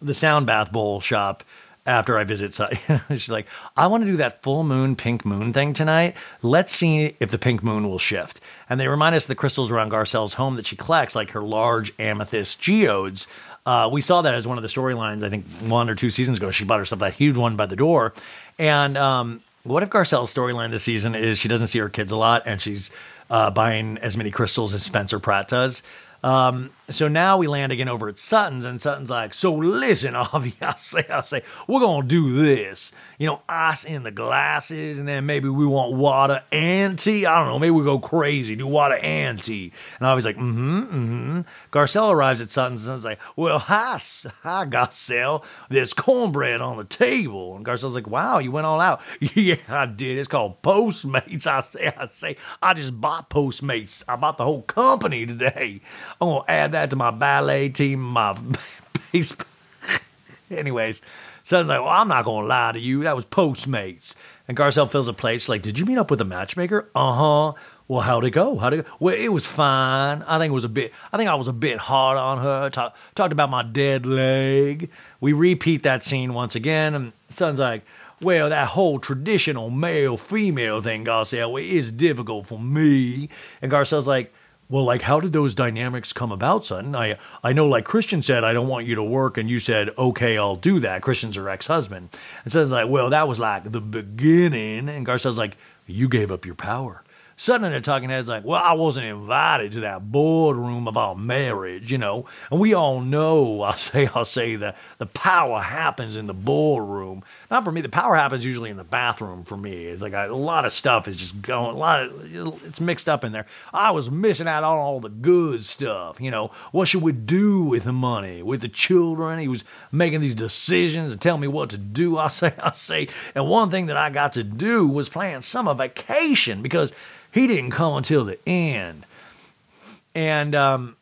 the sound bath bowl shop after I visit Sutton. She's like, I want to do that full moon, pink moon thing tonight. Let's see if the pink moon will shift. And they remind us of the crystals around Garcelle's home that she collects, like her large amethyst geodes. Uh, we saw that as one of the storylines, I think one or two seasons ago. She bought herself that huge one by the door. And um, what if Garcelle's storyline this season is she doesn't see her kids a lot and she's uh, buying as many crystals as Spencer Pratt does? Um, so now we land again over at Sutton's, and Sutton's like, "So listen, Avi, I say, I say, we're gonna do this. You know, ice in the glasses, and then maybe we want water and tea. I don't know, maybe we go crazy, do water and tea." And Avi's like, "Mm-hmm, mm-hmm." Garcelle arrives at Sutton's and is like, "Well, hi, hi, Garcelle. There's cornbread on the table." And Garcelle's like, "Wow, you went all out." yeah, I did. It's called Postmates. I say, I say, I just bought Postmates. I bought the whole company today. I'm gonna add that to my ballet team, my bass. Anyways, Son's like, well, I'm not gonna lie to you. That was Postmates. And Garcelle fills a plate. She's like, Did you meet up with a matchmaker? Uh huh. Well, how'd it go? How'd it go? Well, it was fine. I think it was a bit. I think I was a bit hard on her. Talk, talked about my dead leg. We repeat that scene once again, and Son's like, well, that whole traditional male female thing, Garcelle, is difficult for me. And Garcelle's like, well, like, how did those dynamics come about, son? I, I know, like, Christian said, I don't want you to work, and you said, okay, I'll do that. Christian's her ex husband. And says, like, well, that was like the beginning. And Garcelle's like, you gave up your power. Sutton they're talking head's like, well, I wasn't invited to that boardroom about marriage, you know. And we all know, I'll say, I'll say that the power happens in the boardroom. Not for me. The power happens usually in the bathroom for me. It's like a, lot of stuff is just going, a lot of, it's mixed up in there. I was missing out on all the good stuff, you know. What should we do with the money, with the children? He was making these decisions and telling me what to do. I say, I say, and one thing that I got to do was plan summer vacation because he didn't come until the end. And um,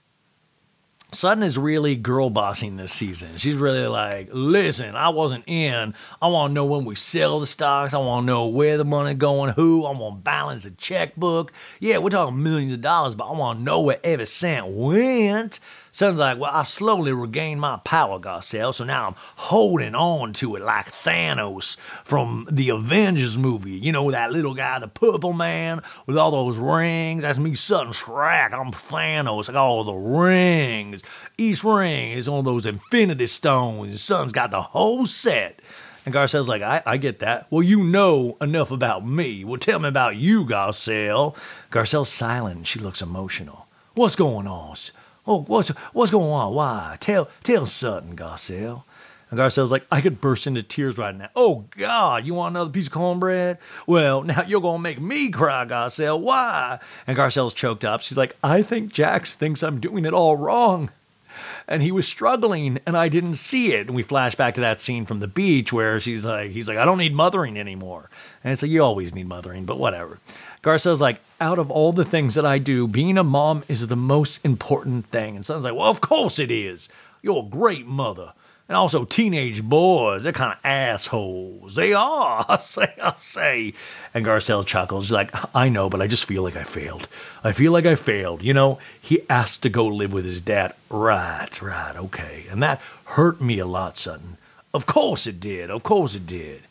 Sutton is really girl bossing this season. She's really like, listen, I wasn't in. I want to know when we sell the stocks. I want to know where the money going, who. I want to balance the checkbook. Yeah, we're talking millions of dollars, but I want to know where every cent went. Sutton's like, well, I've slowly regained my power, Garcelle, so now I'm holding on to it like Thanos from the Avengers movie. You know, that little guy, the purple man with all those rings. That's me, Sutton Stracke. I'm Thanos. I got all the rings. Each ring is one of those infinity stones. Son's got the whole set. And Garcelle's like, I, I get that. Well, you know enough about me. Well, tell me about you, Garcelle. Garcelle's silent. She looks emotional. What's going on? Oh, what's what's going on? Why? Tell tell Sutton, Garcelle. And Garcelle's like, I could burst into tears right now. Oh God, you want another piece of cornbread? Well, now you're gonna make me cry, Garcelle. Why? And Garcelle's choked up. She's like, I think Jax thinks I'm doing it all wrong and he was struggling and I didn't see it. And we flash back to that scene from the beach where she's like, he's like, I don't need mothering anymore. And it's like, you always need mothering, but whatever. Garcelle's like, out of all the things that I do, being a mom is the most important thing. And Sutton's like, well, of course it is. You're a great mother. And also, teenage boys, they're kind of assholes. They are, I say, I say. And Garcelle chuckles. She's like, I know, but I just feel like I failed. I feel like I failed. You know, he asked to go live with his dad. Right, right, okay. And that hurt me a lot, Sutton. Of course it did. Of course it did.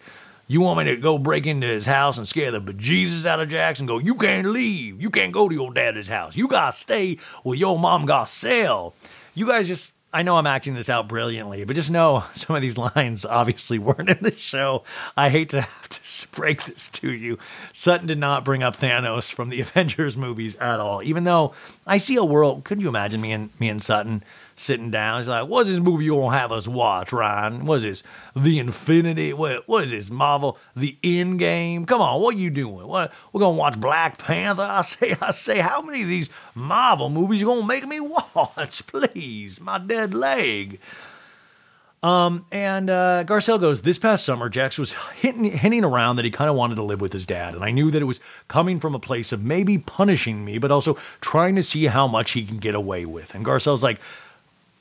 You want me to go break into his house and scare the bejesus out of Jackson? Go, you can't leave. You can't go to your daddy's house. You gotta stay with your mom got Garcelle. You guys just I know I'm acting this out brilliantly, but just know some of these lines obviously weren't in the show. I hate to have to break this to you. Sutton did not bring up Thanos from the Avengers movies at all, even though I see a world. Could you imagine me and me and Sutton sitting down? He's like, "What's this movie you gonna have us watch, Ryan? What is this? The Infinity? What? What is this? Marvel? The End Game? Come on, what are you doing? What? We're gonna watch Black Panther? I say, I say, how many of these Marvel movies you gonna make me watch, please? My dead leg." Um, and uh, Garcelle goes, This past summer, Jax was hinting, hinting around that he kind of wanted to live with his dad. And I knew that it was coming from a place of maybe punishing me, but also trying to see how much he can get away with. And Garcelle's like,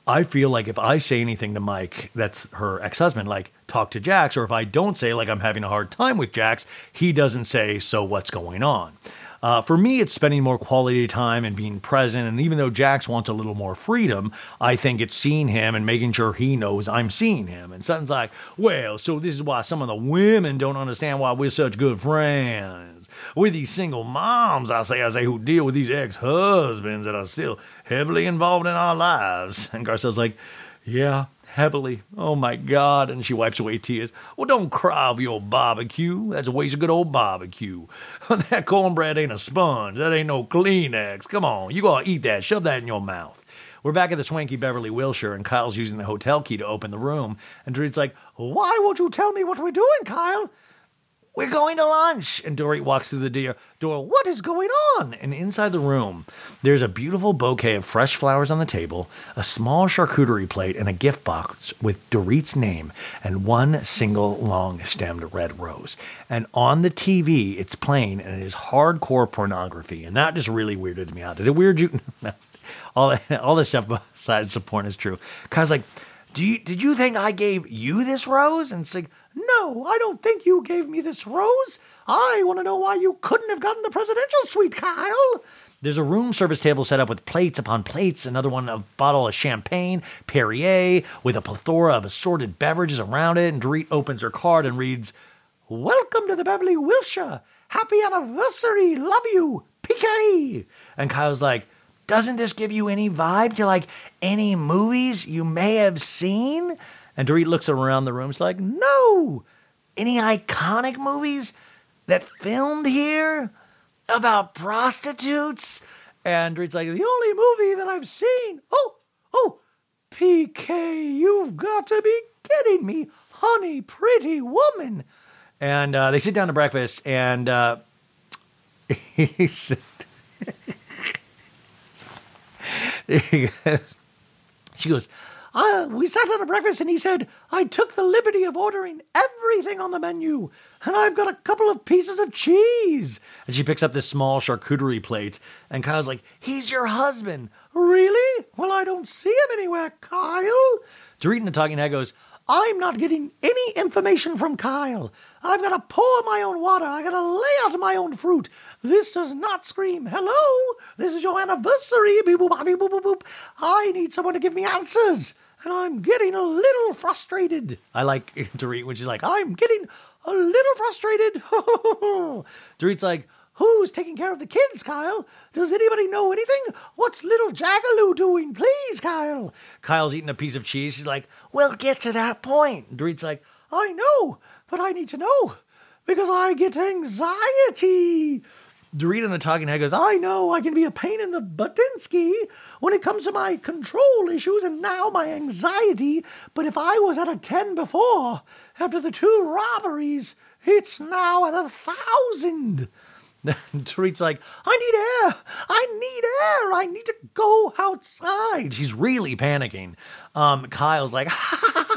I feel like if I say anything to Mike, that's her ex husband, like talk to Jax, or if I don't say, like I'm having a hard time with Jax, he doesn't say, So what's going on? Uh, for me, it's spending more quality time and being present. And even though Jax wants a little more freedom, I think it's seeing him and making sure he knows I'm seeing him. And Sutton's like, well, so this is why some of the women don't understand why we're such good friends. We're these single moms, I say, I say, who deal with these ex husbands that are still heavily involved in our lives. And Garcelle's like, yeah, heavily. Oh my God. And she wipes away tears. Well, don't cry over your barbecue. That's a waste of good old barbecue. that cornbread ain't a sponge. That ain't no Kleenex. Come on. You gotta eat that. Shove that in your mouth. We're back at the swanky Beverly Wilshire, and Kyle's using the hotel key to open the room. And Dorit's like, Why won't you tell me what we're doing, Kyle? We're going to lunch. And Dory walks through the door. What is going on? And inside the room, there's a beautiful bouquet of fresh flowers on the table, a small charcuterie plate, and a gift box with Dorit's name and one single long stemmed red rose. And on the TV, it's playing, and it is hardcore pornography. And that just really weirded me out. Did it weird you? all, all this stuff besides the porn is true. Cause like, do you did you think I gave you this rose? And it's like, no, I don't think you gave me this rose. I want to know why you couldn't have gotten the presidential suite, Kyle. There's a room service table set up with plates upon plates, another one a bottle of champagne, Perrier, with a plethora of assorted beverages around it, and Dorit opens her card and reads, Welcome to the Beverly Wilshire. Happy anniversary. Love you. PK. And Kyle's like, doesn't this give you any vibe to like any movies you may have seen? And Dorit looks around the room. She's like, no. Any iconic movies that filmed here about prostitutes? And Dorit's like, the only movie that I've seen. Oh, oh, PK, you've got to be kidding me. Honey, pretty woman. And uh, they sit down to breakfast, and uh, he said, she goes, uh, we sat at breakfast and he said, I took the liberty of ordering everything on the menu, and I've got a couple of pieces of cheese. And she picks up this small charcuterie plate, and Kyle's like, He's your husband. Really? Well, I don't see him anywhere, Kyle. Dorit the talking head goes, I'm not getting any information from Kyle. I've got to pour my own water. I've got to lay out my own fruit. This does not scream, hello, this is your anniversary. Beep, boop, boop, boop, boop. I need someone to give me answers. And I'm getting a little frustrated. I like Dorit when she's like, I'm getting a little frustrated. Dorit's like, Who's taking care of the kids, Kyle? Does anybody know anything? What's little Jagaloo doing? Please, Kyle. Kyle's eating a piece of cheese. She's like, We'll get to that point. Dorit's like, I know, but I need to know because I get anxiety. Dorit in the talking head goes, I know I can be a pain in the buttinsky when it comes to my control issues and now my anxiety, but if I was at a 10 before, after the two robberies, it's now at a thousand. Dorit's like, I need air. I need air. I need to go outside. She's really panicking. Um, Kyle's like,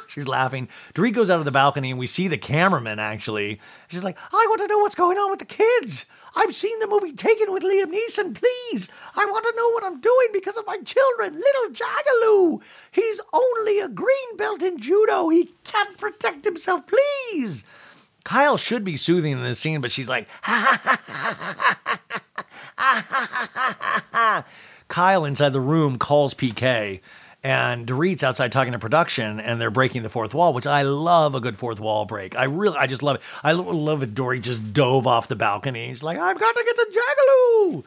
she's laughing. Dorit goes out of the balcony and we see the cameraman actually. She's like, I want to know what's going on with the kids. I've seen the movie Taken with Liam Neeson. Please, I want to know what I'm doing because of my children. Little Jagaloo. He's only a green belt in judo. He can't protect himself. Please. Kyle should be soothing in this scene, but she's like, Kyle inside the room calls PK, and Dorit's outside talking to production, and they're breaking the fourth wall, which I love a good fourth wall break. I really, I just love it. I love it. Dorit just dove off the balcony. He's like, I've got to get to Jagaloo.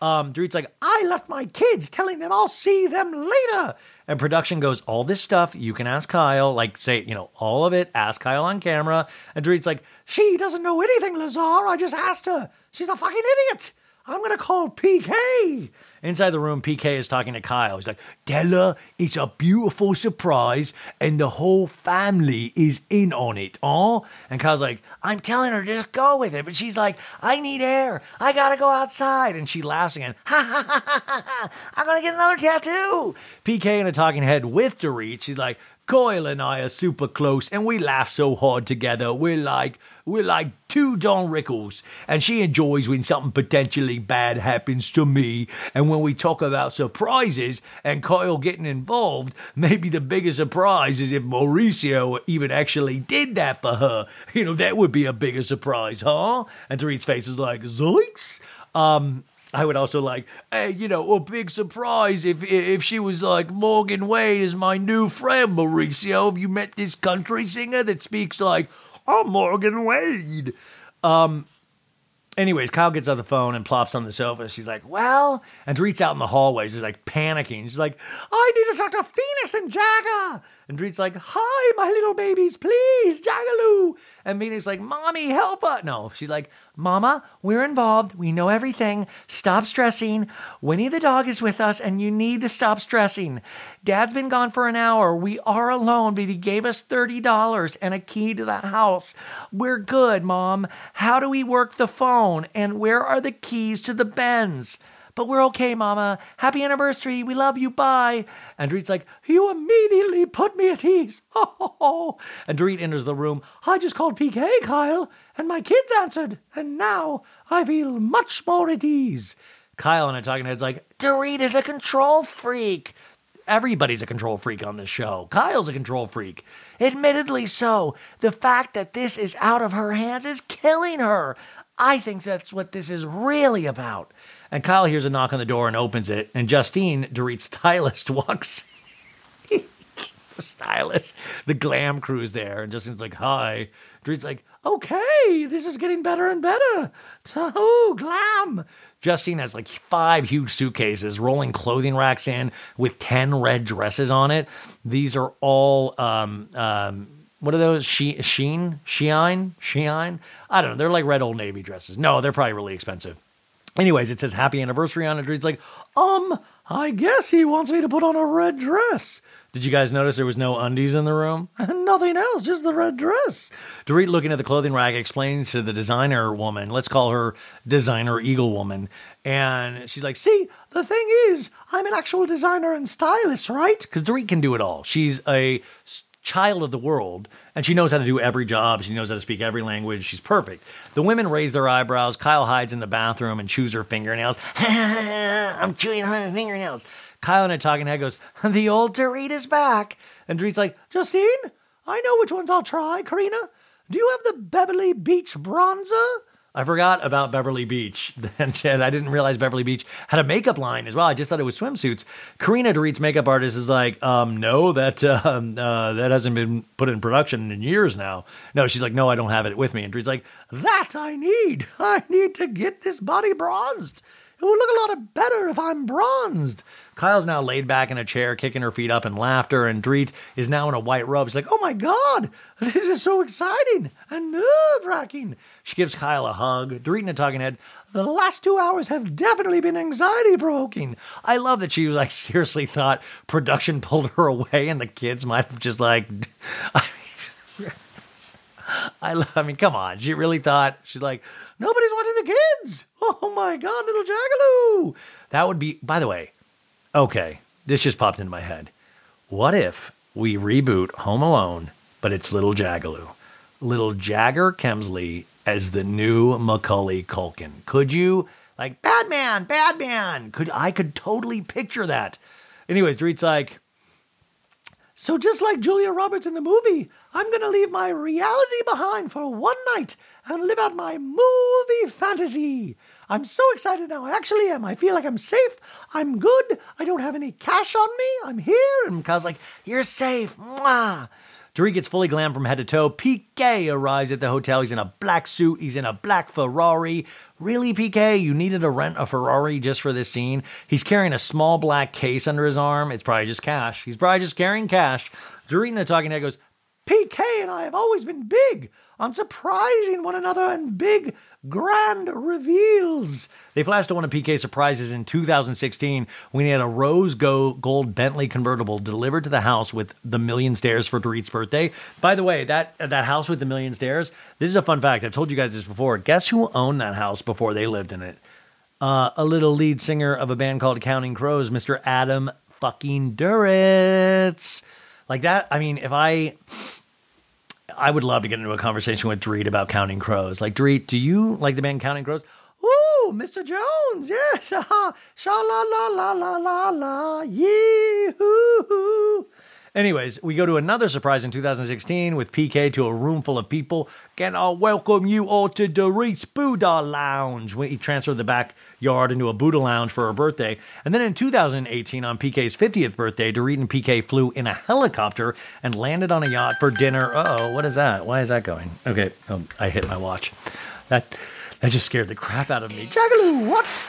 Um, Dorit's like, I left my kids, telling them I'll see them later. And production goes, all this stuff you can ask Kyle, like say, you know, all of it. Ask Kyle on camera. And Dorit's like, she doesn't know anything, Lazar. I just asked her. She's a fucking idiot. I'm gonna call PK. Inside the room, PK is talking to Kyle. He's like, Della, it's a beautiful surprise, and the whole family is in on it, oh? And Kyle's like, I'm telling her to just go with it. But she's like, I need air. I gotta go outside. And she laughs again. Ha ha ha ha ha ha. I'm gonna get another tattoo. PK in a talking head with Dorit. She's like, Coyle and I are super close, and we laugh so hard together. We're like we're like two Don Rickles, and she enjoys when something potentially bad happens to me. And when we talk about surprises and Kyle getting involved, maybe the biggest surprise is if Mauricio even actually did that for her. You know, that would be a bigger surprise, huh? And Dorit's face is like, zoinks. Um, I would also like, hey, you know, a big surprise if if she was like Morgan Wade is my new friend, Mauricio. Have you met this country singer that speaks like, oh, Morgan Wade? Um. Anyways, Kyle gets on the phone and plops on the sofa. She's like, well, and Dorit's out in the hallways. She's like panicking. She's like, I need to talk to Phoenix and Jagger. And Dorit's like, hi, my little babies, please, Jagaloo. And Phoenix like, mommy, help us. No, she's like, mama, we're involved. We know everything. Stop stressing. Winnie the dog is with us, and you need to stop stressing. Dad's been gone for an hour. We are alone, but he gave us $30 and a key to the house. We're good, mom. How do we work the phone? And where are the keys to the Benz? But we're okay, Mama. Happy anniversary. We love you. Bye. And Dorit's like, You immediately put me at ease. and Dorit enters the room. I just called PK, Kyle, and my kids answered. And now I feel much more at ease. Kyle and a talking head's like, Dorit is a control freak. Everybody's a control freak on this show. Kyle's a control freak. Admittedly so. The fact that this is out of her hands is killing her. I think that's what this is really about. And Kyle hears a knock on the door and opens it, and Justine, Dorit's stylist, walks. the stylist, the glam crew's there, and Justine's like, "Hi." Dorit's like, "Okay, this is getting better and better." So glam. Justine has like five huge suitcases, rolling clothing racks in with ten red dresses on it. These are all um, um, what are those? She, sheen? Shein? Shein? I don't know. They're like red Old Navy dresses. No, they're probably really expensive. Anyways, it says happy anniversary on it. It's like, um, I guess he wants me to put on a red dress. Did you guys notice there was no undies in the room? Nothing else, just the red dress. Dorit, looking at the clothing rack, explains to the designer woman, let's call her designer eagle woman. And she's like, see, the thing is, I'm an actual designer and stylist, right? Because Dorit can do it all. She's a child of the world, and she knows how to do every job. She knows how to speak every language. She's perfect. The women raise their eyebrows. Kyle hides in the bathroom and chews her fingernails. I'm chewing on my fingernails. Kyle in a talking head goes, The old Dorit is back. And Dorit's like, Justine, I know which ones I'll try, Karina. Do you have the Beverly Beach bronzer? I forgot about Beverly Beach. and I didn't realize Beverly Beach had a makeup line as well. I just thought it was swimsuits. Karina Dorit's makeup artist is like, um, no, that um, uh, that hasn't been put in production in years now. No, she's like, no, I don't have it with me. And Dorit's like, that I need. I need to get this body bronzed. It would look a lot better if I'm bronzed. Kyle's now laid back in a chair, kicking her feet up in laughter, and Dorit is now in a white robe. She's like, Oh my God, this is so exciting and nerve wracking. She gives Kyle a hug. Dorit and a talking head, The last two hours have definitely been anxiety provoking. I love that she was like, seriously thought production pulled her away, and the kids might have just like, I mean, I mean, come on. She really thought, she's like, Nobody's watching the kids. Oh my God, little Jagaloo. That would be, by the way, okay, this just popped into my head. What if we reboot Home Alone, but it's little Jagaloo? Little Jagger Kemsley as the new Macaulay Culkin. Could you? Like, Batman, Batman. Could I could totally picture that. Anyways, Dorit's like, so, just like Julia Roberts in the movie, I'm going to leave my reality behind for one night and live out my movie fantasy. I'm so excited now. I actually am. I feel like I'm safe. I'm good. I don't have any cash on me. I'm here. And Kyle's like, You're safe. Mwah. Dorit gets fully glammed from head to toe. PK arrives at the hotel. He's in a black suit. He's in a black Ferrari. Really, PK? You needed to rent a Ferrari just for this scene? He's carrying a small black case under his arm. It's probably just cash. He's probably just carrying cash. Dorit in the talking head goes, PK and I have always been big on surprising one another and big, grand reveals. They flashed to one of PK's surprises in 2016 when he had a rose gold Bentley convertible delivered to the house with the million stairs for Dorit's birthday. By the way, that that house with the million stairs, this is a fun fact. I've told you guys this before. Guess who owned that house before they lived in it? Uh, a little lead singer of a band called Counting Crows, Mr. Adam fucking Duritz. Like that, I mean, if I I would love to get into a conversation with Dorit about Counting Crows. Like, Dorit, do you like the band Counting Crows? Ooh, Mr. Jones, yes. Sha la la la la la la, yee hoo. Anyways, we go to another surprise in 2016 with PK to a room full of people. Can I welcome you all to Dorit's Buddha Lounge? He transferred the backyard into a Buddha Lounge for her birthday. And then in 2018, on PK's 50th birthday, Dorit and PK flew in a helicopter and landed on a yacht for dinner. oh, what is that? Why is that going? Okay, oh, I hit my watch. That that just scared the crap out of me. Jagaloo, what?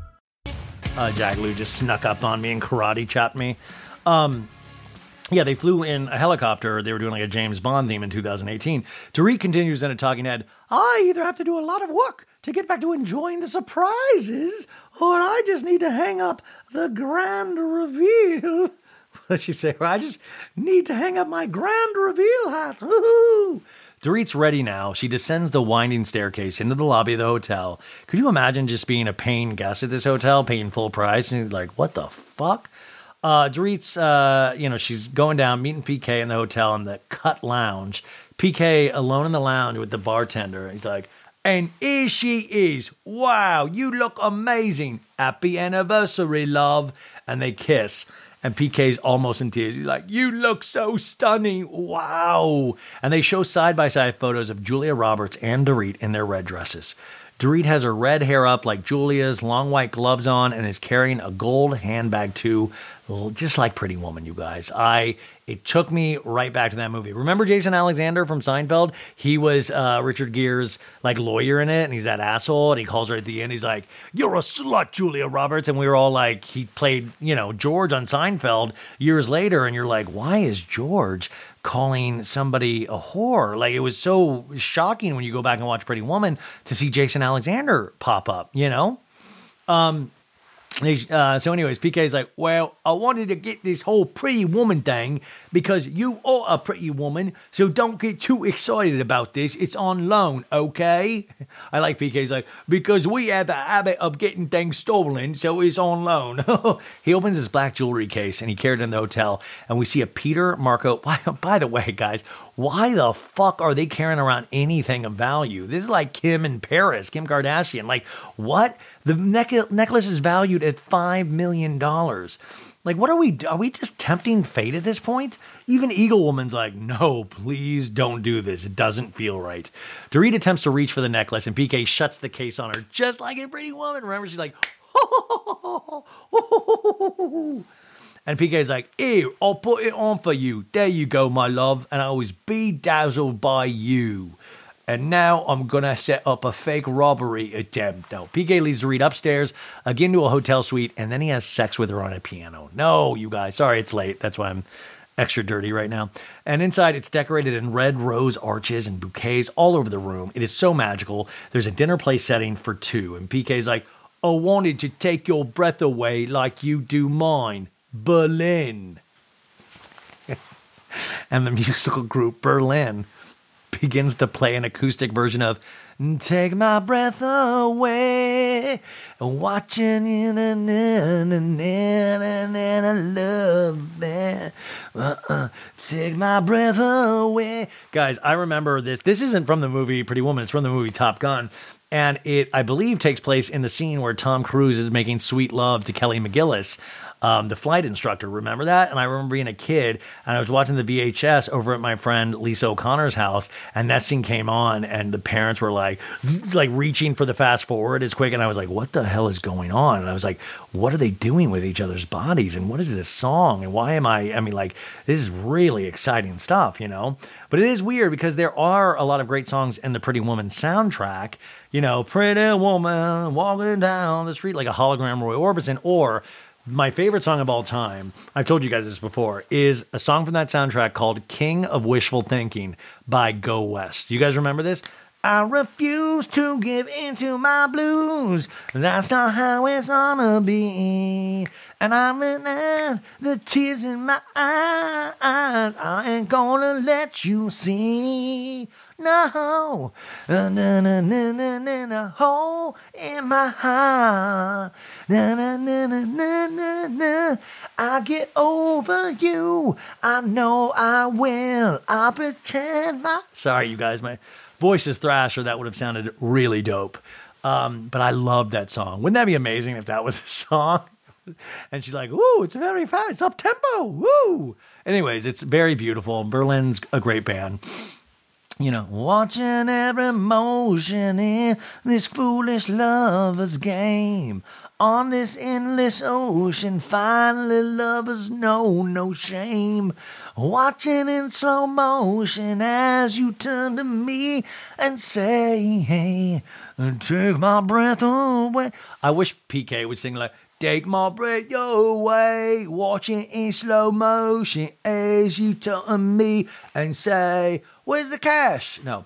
Uh, just snuck up on me and karate chopped me. Um, yeah, they flew in a helicopter. They were doing like a James Bond theme in 2018. Dorit continues in a talking head. I either have to do a lot of work to get back to enjoying the surprises, or I just need to hang up the grand reveal. What did she say? I just need to hang up my grand reveal hat. Woohoo! Dorit's ready now. She descends the winding staircase into the lobby of the hotel. Could you imagine just being a paying guest at this hotel, paying full price, and like, what the fuck? Uh, Dorit's, uh, you know, she's going down, meeting PK in the hotel in the Cut Lounge. PK alone in the lounge with the bartender. He's like, and here she is. Wow, you look amazing. Happy anniversary, love. And they kiss. And PK's almost in tears. He's like, You look so stunning. Wow. And they show side by side photos of Julia Roberts and Dorit in their red dresses. Dorit has her red hair up like Julia's, long white gloves on, and is carrying a gold handbag too, just like Pretty Woman, you guys. I it took me right back to that movie. Remember Jason Alexander from Seinfeld? He was uh, Richard Gere's like lawyer in it, and he's that asshole, and he calls her at the end. He's like, "You're a slut, Julia Roberts," and we were all like, he played you know George on Seinfeld years later, and you're like, why is George calling somebody a whore? Like it was so shocking when you go back and watch Pretty Woman to see Jason Alexander pop up, you know. Um, Uh, so, anyways, PK's like, Well, I wanted to get this whole pretty woman thing because you are a pretty woman, so don't get too excited about this. It's on loan, okay? I like PK's like, Because we have a habit of getting things stolen, so it's on loan. he opens his black jewelry case and he carried it in the hotel, and we see a Peter Marco. By, by the way, guys, why the fuck are they carrying around anything of value? This is like Kim in Paris, Kim Kardashian. Like, what? The neck- necklace is valued at $5 million. Like, what are we? Are we just tempting fate at this point? Even Eagle Woman's like, no, please don't do this. It doesn't feel right. Dorit attempts to reach for the necklace, and PK shuts the case on her, just like a pretty woman. Remember, she's like, and PK's like, ew, I'll put it on for you. There you go, my love. And I was bedazzled by you. And now I'm going to set up a fake robbery attempt. Now, PK leads Dorit upstairs, again to a hotel suite, and then he has sex with her on a piano. No, you guys. Sorry, it's late. That's why I'm extra dirty right now. And inside, it's decorated in red rose arches and bouquets all over the room. It is so magical. There's a dinner place setting for two. And PK's like, I wanted to take your breath away like you do mine. Berlin. and the musical group Berlin begins to play an acoustic version of Take My Breath Away. Watching you, na, na, love, man. Uh-uh. Take my breath away. Guys, I remember this. This isn't from the movie Pretty Woman, it's from the movie Top Gun. And it, I believe, takes place in the scene where Tom Cruise is making sweet love to Kelly McGillis, um, the flight instructor. Remember that? And I remember being a kid and I was watching the VHS over at my friend Lisa O'Connor's house, and that scene came on, and the parents were like, like reaching for the fast forward as quick, and I was like, what the hell is going on? And I was like, what are they doing with each other's bodies? And what is this song? And why am I? I mean, like, this is really exciting stuff, you know. But it is weird because there are a lot of great songs in the Pretty Woman soundtrack. You know, Pretty Woman walking down the street like a hologram Roy Orbison, or my favorite song of all time, I've told you guys this before, is a song from that soundtrack called King of Wishful Thinking by Go West. You guys remember this? I refuse to give in to my blues. That's not how it's gonna be. And I'm letting the tears in my eyes. I ain't gonna let you see. No, na na na na na na hole in my heart. Na na na na na na na. I get over you. I know I will. I pretend my. Sorry, you guys, my voice is thrash, or that would have sounded really dope. Um, but I love that song. Wouldn't that be amazing if that was a song? And she's like, "Woo, it's very fast, it's up tempo, woo." Anyways, it's very beautiful. Berlin's a great band you know, watching every motion in this foolish lover's game. On this endless ocean, finally lovers know no shame. Watching in slow motion as you turn to me and say, hey, take my breath away. I wish PK would sing like, Take my breath away, watching in slow motion as you turn to me and say, Where's the cash? No.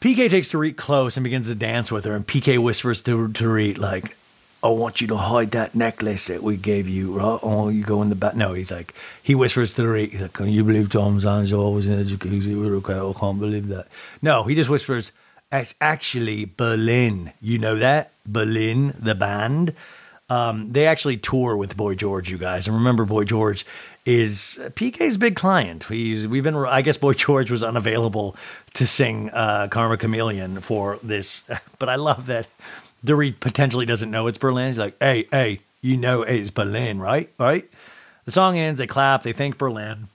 PK takes Dorit close and begins to dance with her, and PK whispers to Dorit, like, I want you to hide that necklace that we gave you, right? Oh, you go in the back. No, he's like, he whispers to Dorit, he's like, Can you believe Tom Zanzo always in a jacuzzi with I can't believe that. No, he just whispers, It's actually Berlin. You know that? Berlin, the band. Um, they actually tour with Boy George, you guys. And remember, Boy George is PK's big client. He's we've been. I guess Boy George was unavailable to sing uh, Karma Chameleon for this, but I love that Dorit potentially doesn't know it's Berlin. He's like, hey, hey, you know it's Berlin, right? Right? The song ends. They clap. They thank Berlin.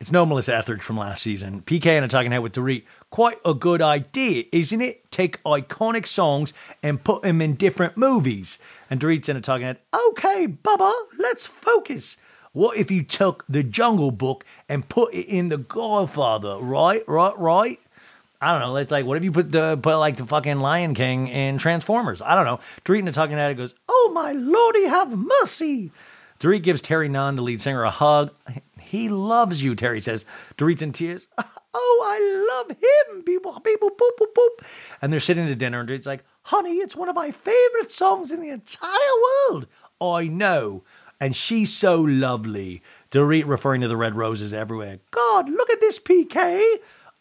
It's no Melissa Etheridge from last season. PK and a talking head with Dorit. Quite a good idea, isn't it? Take iconic songs and put them in different movies. And Dorit's in a talking head. Okay, Bubba, let's focus. What if you took the Jungle Book and put it in The Godfather? Right, right, right. I don't know. It's like, what if you put the put like the fucking Lion King in Transformers? I don't know. Dorit in a talking head goes, "Oh my lordy, have mercy." Dorit gives Terry Nunn, the lead singer, a hug. He loves you, Terry says. Dorit's in tears. Oh, I love him. People, people, boop, boop, boop. And they're sitting at dinner, and Dorit's like, honey, it's one of my favorite songs in the entire world. I know. And she's so lovely. Dorit referring to the red roses everywhere. God, look at this PK.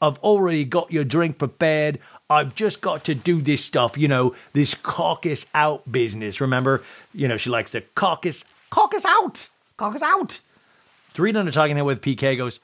I've already got your drink prepared. I've just got to do this stuff, you know, this caucus out business. Remember, you know, she likes to caucus, caucus out, caucus out. On a talking head with PK goes,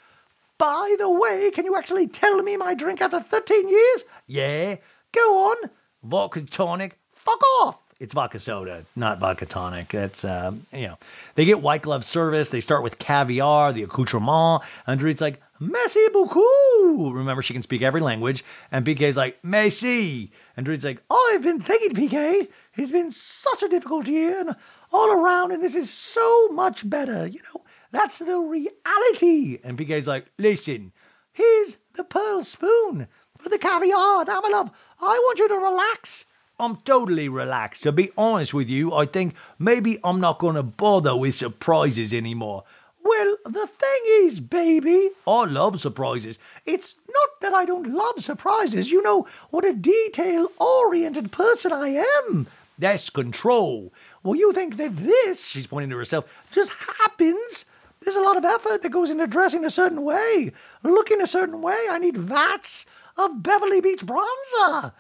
by the way, can you actually tell me my drink after 13 years? Yeah. Go on. Vodka tonic. Fuck off. It's vodka soda, not vodka tonic. That's, um, you know, they get white glove service. They start with caviar, the accoutrement. And Dorit's like, merci beaucoup. Remember, she can speak every language. And PK's like, merci. And Dorit's like, I've been thinking, PK. It's been such a difficult year and all around, and this is so much better. You know, that's the reality. And PK's like, listen, here's the pearl spoon for the caviar. Now, my love, I want you to relax. I'm totally relaxed. To be honest with you, I think maybe I'm not going to bother with surprises anymore. Well, the thing is, baby, I love surprises. It's not that I don't love surprises. You know what a detail oriented person I am. That's control. Well, you think that this, she's pointing to herself, just happens? There's a lot of effort that goes into dressing a certain way, looking a certain way. I need vats of Beverly Beach bronzer.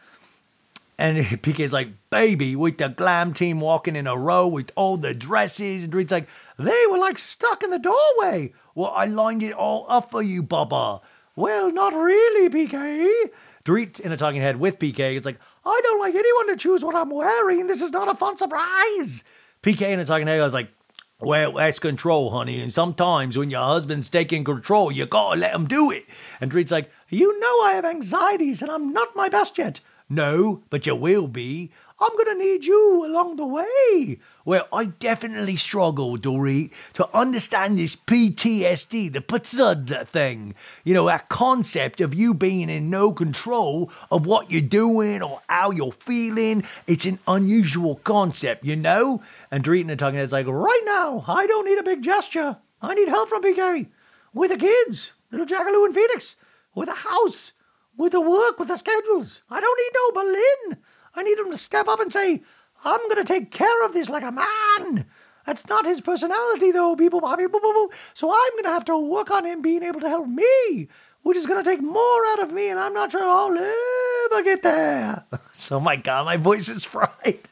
And PK's like, baby, with the glam team walking in a row with all the dresses. And Dorit's like, they were like stuck in the doorway. Well, I lined it all up for you, Bubba. Well, not really, PK. Dorit in a talking head with PK is like, I don't like anyone to choose what I'm wearing. This is not a fun surprise. PK in a talking head was like, well, that's control, honey. And sometimes when your husband's taking control, you gotta let him do it. And Dorit's like, you know I have anxieties and I'm not my best yet. No, but you will be. I'm going to need you along the way. Well, I definitely struggle, Dory, to understand this PTSD, the PTSD thing. You know, that concept of you being in no control of what you're doing or how you're feeling. It's an unusual concept, you know? And Dorit and talking head's like, right now, I don't need a big gesture. I need help from PK. With the kids, little Jackaloo and Phoenix. With a house with the work, with the schedules. I don't need no Berlin. I need him to step up and say, I'm going to take care of this like a man. That's not his personality, though, people. So I'm going to have to work on him being able to help me, which is going to take more out of me, and I'm not sure I'll ever get there. so, my God, my voice is fried.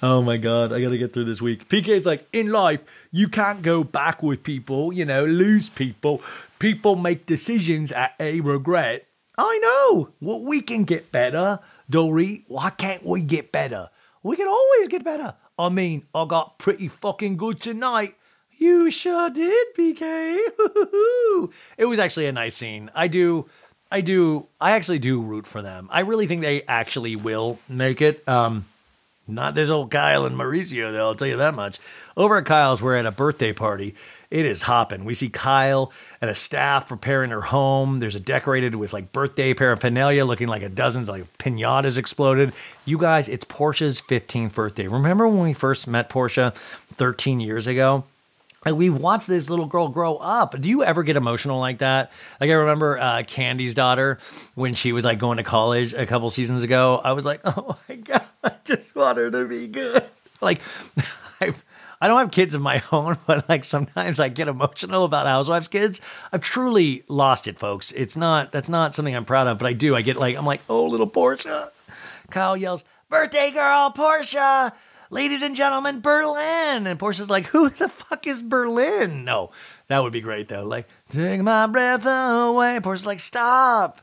Oh my god, I gotta get through this week. PK's like, in life, you can't go back with people, you know, lose people. People make decisions at a regret. I know. Well, we can get better, Dory. Why can't we get better? We can always get better. I mean, I got pretty fucking good tonight. You sure did, PK. it was actually a nice scene. I do, I do, I actually do root for them. I really think they actually will make it. Um, not this old Kyle and Mauricio, though, I'll tell you that much. Over at Kyle's, we're at a birthday party. It is hopping. We see Kyle and a staff preparing her home. There's a decorated with like birthday paraphernalia looking like a dozens like pinatas exploded. You guys, it's Portia's 15th birthday. Remember when we first met Portia 13 years ago? Like we've watched this little girl grow up. Do you ever get emotional like that? Like I remember uh, Kandi's daughter when she was like going to college a couple seasons ago. I was like, oh my god, I just want her to be good. Like I, I don't have kids of my own, but like sometimes I get emotional about housewives' kids. I've truly lost it, folks. It's not that's not something I'm proud of, but I do. I get like I'm like, oh little Portia. Kyle yells, birthday girl, Portia ladies and gentlemen, Berlin. And Portia's like, who the fuck is Berlin? No, that would be great though. Like, take my breath away. Portia's like, stop.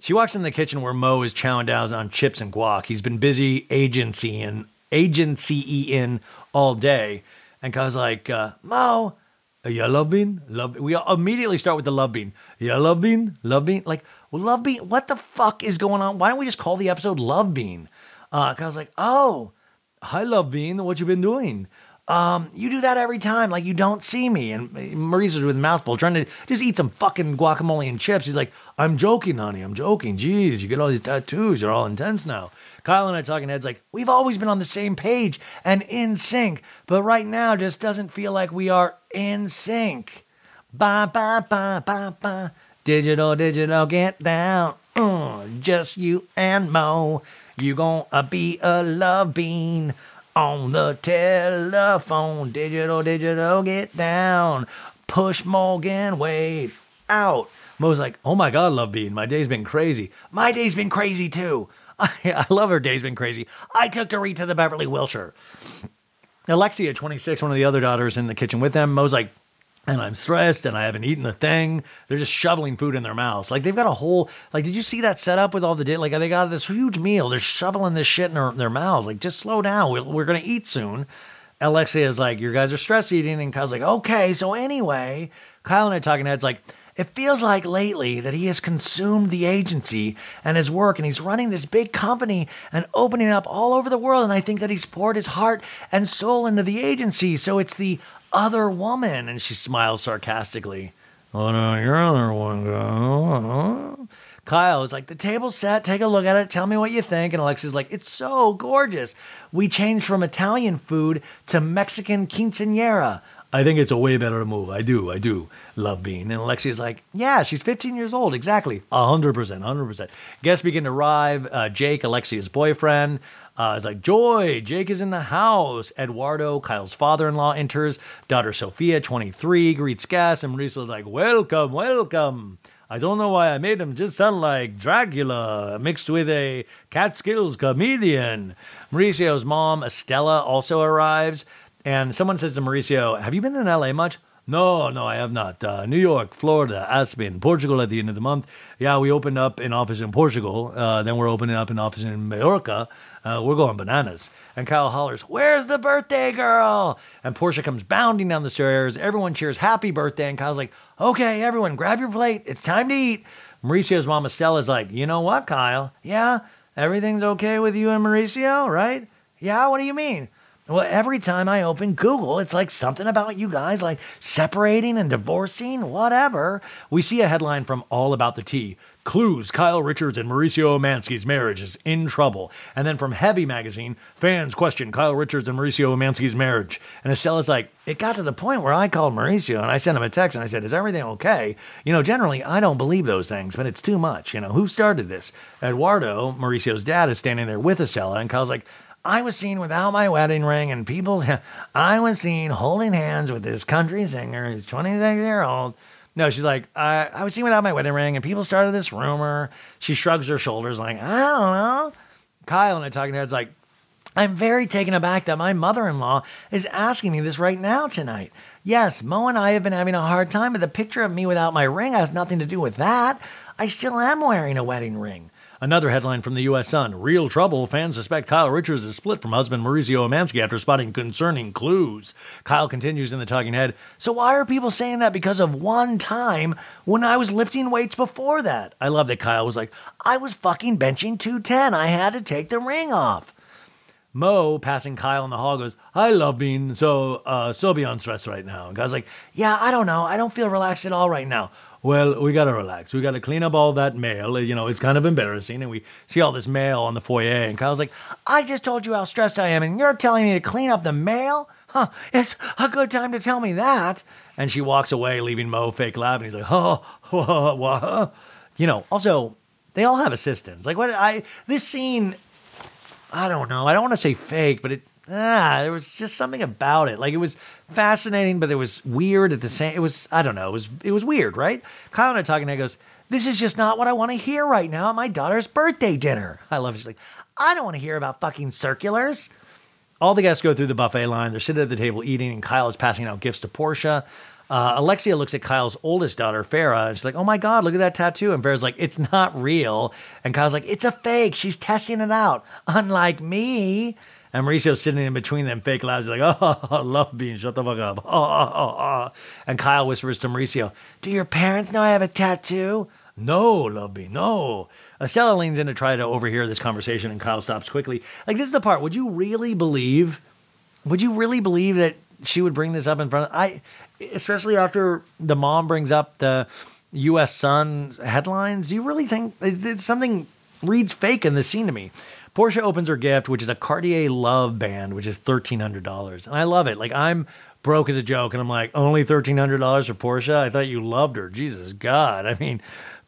She walks in the kitchen where Mo is chowing down on chips and guac. He's been busy agency and agency in all day. And Kyle's like, uh, Mo, you love bean? Love we immediately start with the love bean. Yeah, love bean, love bean. Like, love bean. What the fuck is going on? Why don't we just call the episode Love Bean? Uh, like, oh, Hi, Love Bean. What you been doing? Um, you do that every time, like you don't see me. And Maurice was with a mouthful trying to just eat some fucking guacamole and chips. He's like, I'm joking, honey. I'm joking. Jeez, you get all these tattoos. You're all intense now. Kyle and I talking heads like, we've always been on the same page and in sync, but right now just doesn't feel like we are in sync. Ba ba ba ba ba. Digital, digital, get down. Uh, just you and Mo. You gonna be a love bean on the telephone. Digital, digital, get down. Push Morgan, wait out. Mo's like, oh my God, love bean. My day's been crazy. My day's been crazy too. I, I love her day's been crazy. I took Dorit to the Beverly Wilshire. Alexia, 26, one of the other daughters in the kitchen with them. Mo's like, and I'm stressed and I haven't eaten a thing. They're just shoveling food in their mouths. Like they've got a whole, like, did you see that setup with all the, like, they got this huge meal. They're shoveling this shit in their, their mouths. Like, just slow down. We're, we're going to eat soon. Alexia is like, you guys are stress eating. And Kyle's like, okay. So anyway, Kyle and I talking heads like, it feels like lately that he has consumed the agency and his work, and he's running this big company and opening up all over the world. And I think that he's poured his heart and soul into the agency. So it's the other woman. And she smiles sarcastically. Oh, no, your other one go. Kyle is like, the table's set. Take a look at it. Tell me what you think. And Alexia's like, it's so gorgeous. We changed from Italian food to Mexican quinceanera. I think it's a way better move. I do. I do love Bean. And Alexia's like, yeah, she's 15 years old. Exactly. 100%. 100%. Guests begin to arrive. Uh, Jake, Alexia's boyfriend, uh, is like, Joy, Jake is in the house. Eduardo, Kyle's father in law, enters. Daughter Sophia, 23, greets guests. And Mauricio's like, welcome, welcome. I don't know why I made him just sound like Dracula mixed with a Catskills comedian. Mauricio's mom, Estella, also arrives. And someone says to Mauricio, Have you been in LA much? No, no, I have not. Uh, New York, Florida, Aspen, Portugal at the end of the month. Yeah, we opened up an office in Portugal. Uh, then we're opening up an office in Mallorca. Uh, we're going bananas. And Kyle hollers, Where's the birthday girl? And Portia comes bounding down the stairs. Everyone cheers happy birthday. And Kyle's like, Okay, everyone, grab your plate. It's time to eat. Mauricio's mama Stella's like, You know what, Kyle? Yeah, everything's okay with you and Mauricio, right? Yeah, what do you mean? Well, every time I open Google, it's like something about you guys like separating and divorcing, whatever. We see a headline from All About the Tea. Clues Kyle Richards and Mauricio Umansky's marriage is in trouble. And then from Heavy Magazine, fans question Kyle Richards and Mauricio Umansky's marriage. And Estela's like, it got to the point where I called Mauricio and I sent him a text and I said, Is everything okay? You know, generally I don't believe those things, but it's too much. You know, who started this? Eduardo, Mauricio's dad, is standing there with Estela, and Kyle's like, I was seen without my wedding ring, and people, I was seen holding hands with this country singer who's 26 year old. No, she's like, I, I was seen without my wedding ring, and people started this rumor. She shrugs her shoulders, like, I don't know. Kyle and I talking to heads, like, I'm very taken aback that my mother in law is asking me this right now tonight. Yes, Mo and I have been having a hard time, but the picture of me without my ring has nothing to do with that. I still am wearing a wedding ring. Another headline from the U.S. Sun Real trouble. Fans suspect Kyle Richards is split from husband Mauricio Umansky after spotting concerning clues. Kyle continues in the talking head So, why are people saying that because of one time when I was lifting weights before that? I love that Kyle was like, I was fucking benching 210. I had to take the ring off. Mo, passing Kyle in the hall, goes, I love being so, uh, so beyond stress right now. And Kyle's like, Yeah, I don't know. I don't feel relaxed at all right now. Well, we got to relax. We got to clean up all that mail. You know, it's kind of embarrassing. And we see all this mail on the foyer. And Kyle's like, I just told you how stressed I am. And you're telling me to clean up the mail? Huh, it's a good time to tell me that. And she walks away, leaving Mo fake laughing. He's like, oh, what? what? You know, also, they all have assistants. Like, what? I, this scene, I don't know. I don't want to say fake, but it, ah, there was just something about it. Like it was fascinating, but it was weird at the same. It was I don't know. It was it was weird, right? Kyle and I talking. And I goes, "This is just not what I want to hear right now at my daughter's birthday dinner." I love. It. She's like, "I don't want to hear about fucking circulars." All the guests go through the buffet line. They're sitting at the table eating, and Kyle is passing out gifts to Portia. Uh, Alexia looks at Kyle's oldest daughter, Farrah, and she's like, "Oh my god, look at that tattoo!" And Farrah's like, "It's not real." And Kyle's like, "It's a fake. She's testing it out, unlike me." And Mauricio's sitting in between them, fake laughs. Like, oh, love being shut the fuck up. Oh, oh, oh. And Kyle whispers to Mauricio, do your parents know I have a tattoo? No, love bean, no. Estela leans in to try to overhear this conversation, and Kyle stops quickly. Like, this is the part. Would you really believe, would you really believe that she would bring this up in front of, I, especially after the mom brings up the U.S. Sun headlines? Do you really think it's something reads fake in this scene to me? Portia opens her gift, which is a Cartier Love band, which is thirteen hundred dollars, and I love it. Like I'm broke as a joke, and I'm like, only thirteen hundred dollars for Portia. I thought you loved her. Jesus God, I mean,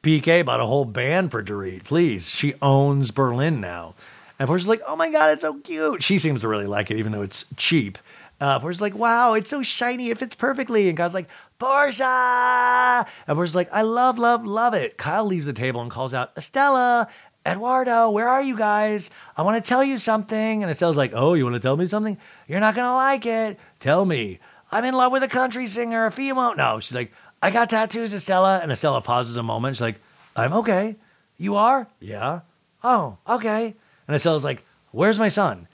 PK bought a whole band for Dorit. Please, she owns Berlin now. And Portia's like, oh my god, it's so cute. She seems to really like it, even though it's cheap. Uh, Portia's like, wow, it's so shiny, it fits perfectly. And Kyle's like, Portia! And Portia's like, I love, love, love it. Kyle leaves the table and calls out, Estela, Eduardo, where are you guys? I want to tell you something. And Estela's like, oh, you want to tell me something? You're not going to like it. Tell me. I'm in love with a country singer. If you won't know. She's like, I got tattoos, Estela. And Estela pauses a moment. She's like, I'm okay. You are? Yeah. Oh, okay. And Estella's like, Where's my son?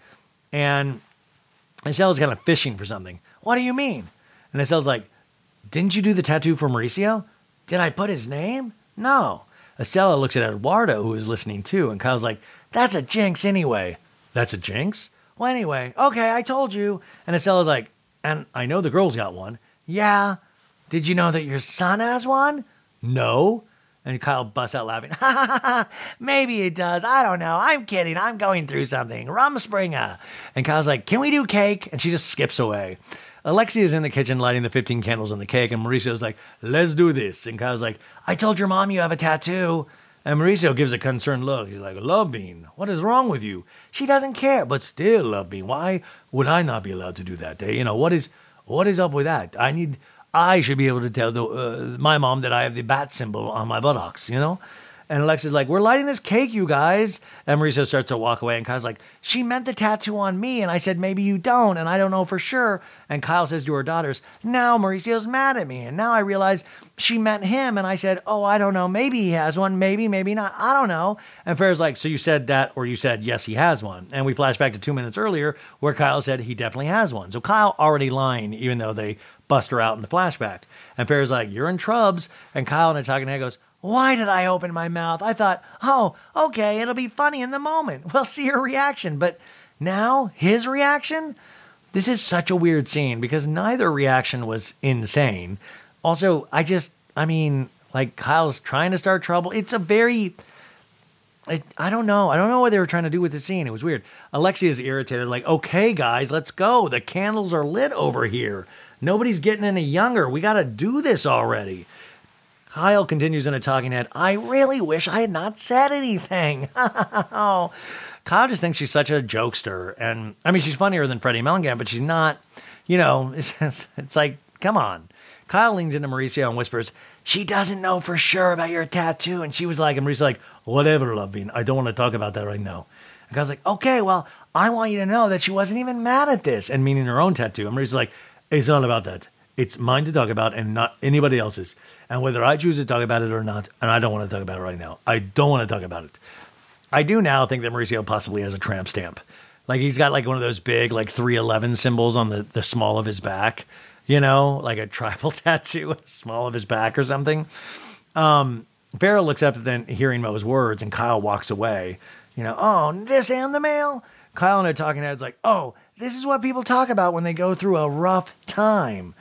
And Estella's kind of fishing for something. What do you mean? And Estela's like, Didn't you do the tattoo for Mauricio? Did I put his name? No. Estela looks at Eduardo, who is listening too, and Kyle's like, That's a jinx anyway. That's a jinx? Well, anyway, okay, I told you. And Estella's like, And I know the girl's got one. Yeah. Did you know that your son has one? No. And Kyle busts out laughing. Maybe it does. I don't know. I'm kidding. I'm going through something. Rumspringa. And Kyle's like, Can we do cake? And she just skips away. Alexia is in the kitchen lighting the 15 candles on the cake, and Mauricio's like, Let's do this. And Kyle's like, I told your mom you have a tattoo. And Mauricio gives a concerned look. He's like, Love Bean, what is wrong with you? She doesn't care, but still, Love Bean, why would I not be allowed to do that? You know, what is what is up with that? I need I should be able to tell the, uh, my mom that I have the bat symbol on my buttocks, you know? And Alexia's like, We're lighting this cake, you guys. And Mauricio starts to walk away. And Kyle's like, She meant the tattoo on me. And I said, Maybe you don't. And I don't know for sure. And Kyle says to her daughters, Now Mauricio's mad at me. And now I realize she meant him. And I said, Oh, I don't know. Maybe he has one. Maybe, maybe not. I don't know. And Farrah's like, So you said that, or you said, Yes, he has one. And we flash back to two minutes earlier where Kyle said he definitely has one. So Kyle already lying, even though they bust her out in the flashback. And Farrah's like, You're in trubs. And Kyle in a talking head goes, why did I open my mouth? I thought, oh, okay, it'll be funny in the moment. We'll see her reaction. But now, his reaction? This is such a weird scene because neither reaction was insane. Also, I just, I mean, like Kyle's trying to start trouble. It's a very, it, I don't know. I don't know what they were trying to do with the scene. It was weird. Alexia is irritated, like, okay, guys, let's go. The candles are lit over here. Nobody's getting any younger. We got to do this already. Kyle continues in a talking head. I really wish I had not said anything. Kyle just thinks she's such a jokester, and I mean she's funnier than Teddi Mellencamp, but she's not. You know, it's, it's like, come on. Kyle leans into Mauricio and whispers, "She doesn't know for sure about your tattoo." And she was like, and Mauricio's like, "Whatever, love bean. I don't want to talk about that right now." And Kyle's like, "Okay, well, I want you to know that she wasn't even mad at this," and meaning her own tattoo. And Mauricio's like, "It's not about that. It's mine to talk about and not anybody else's. And whether I choose to talk about it or not, and I don't want to talk about it right now. I don't want to talk about it. I do now think that Mauricio possibly has a tramp stamp. Like he's got like one of those big like 311 symbols on the, the small of his back, you know, like a tribal tattoo, small of his back or something. Um, Farrah looks up at then hearing Mo's words and Kyle walks away. You know, oh, this and the mail. Kyle and I talking heads like, oh, this is what people talk about when they go through a rough time.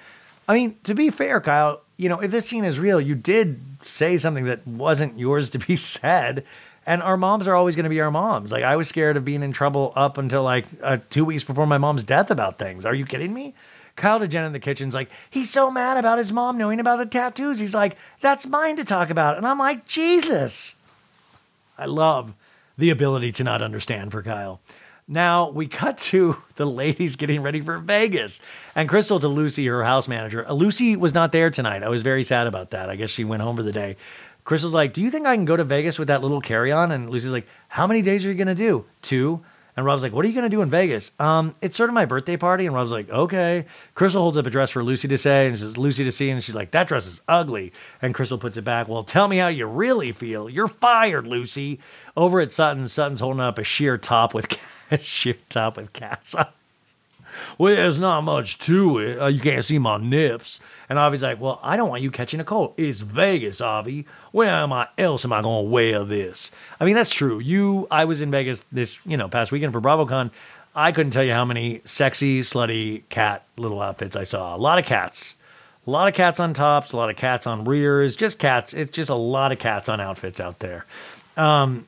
I mean, to be fair, Kyle, you know, if this scene is real, you did say something that wasn't yours to be said. And our moms are always going to be our moms. Like, I was scared of being in trouble up until like uh, two weeks before my mom's death about things. Are you kidding me? Kyle to Jen in the kitchen's like, he's so mad about his mom knowing about the tattoos. He's like, that's mine to talk about. And I'm like, Jesus. I love the ability to not understand for Kyle. Now we cut to the ladies getting ready for Vegas and Crystal to Lucy, her house manager. Uh, Lucy was not there tonight. I was very sad about that. I guess she went home for the day. Crystal's like, Do you think I can go to Vegas with that little carry on? And Lucy's like, How many days are you going to do? Two. And Rob's like, What are you going to do in Vegas? Um, it's sort of my birthday party. And Rob's like, Okay. Crystal holds up a dress for Lucy to say and says, Lucy to see. And she's like, That dress is ugly. And Crystal puts it back. Well, tell me how you really feel. You're fired, Lucy. Over at Sutton, Sutton's holding up a sheer top with sheer top with cats on. Well, there's not much to it. Uh, you can't see my nips. And Avi's like, Well, I don't want you catching a cold. It's Vegas, Avi. Where am I else am I going to wear this? I mean, that's true. You, I was in Vegas this, you know, past weekend for BravoCon. I couldn't tell you how many sexy, slutty cat little outfits I saw. A lot of cats. A lot of cats on tops, a lot of cats on rears, just cats. It's just a lot of cats on outfits out there. Um,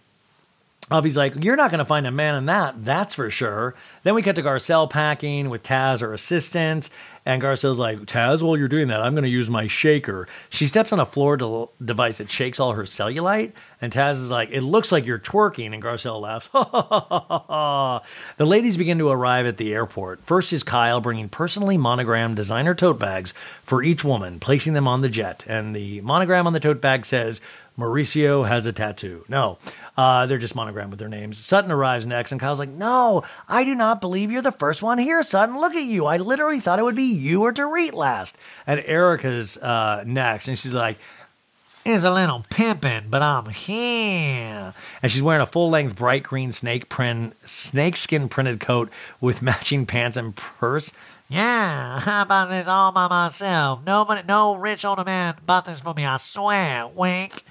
Avi's like, You're not going to find a man in that, that's for sure. Then we cut to Garcelle packing with Taz, her assistant. And Garcelle's like, Taz, while you're doing that, I'm going to use my shaker. She steps on a floor de- device that shakes all her cellulite. And Taz is like, It looks like you're twerking. And Garcelle laughs. the ladies begin to arrive at the airport. First is Kyle bringing personally monogrammed designer tote bags for each woman, placing them on the jet. And the monogram on the tote bag says, Mauricio has a tattoo. No, uh, they're just monogrammed with their names. Sutton arrives next, and Kyle's like, No, I do not believe you're the first one here, Sutton. Look at you. I literally thought it would be you or Dorit last. And Erika's uh, next, and she's like, It's a little pimping, but I'm here. and she's wearing a full length bright green snake print, snakeskin printed coat with matching pants and purse. Yeah, how about this all by myself? No Nobody, no rich older man bought this for me, I swear. Wink.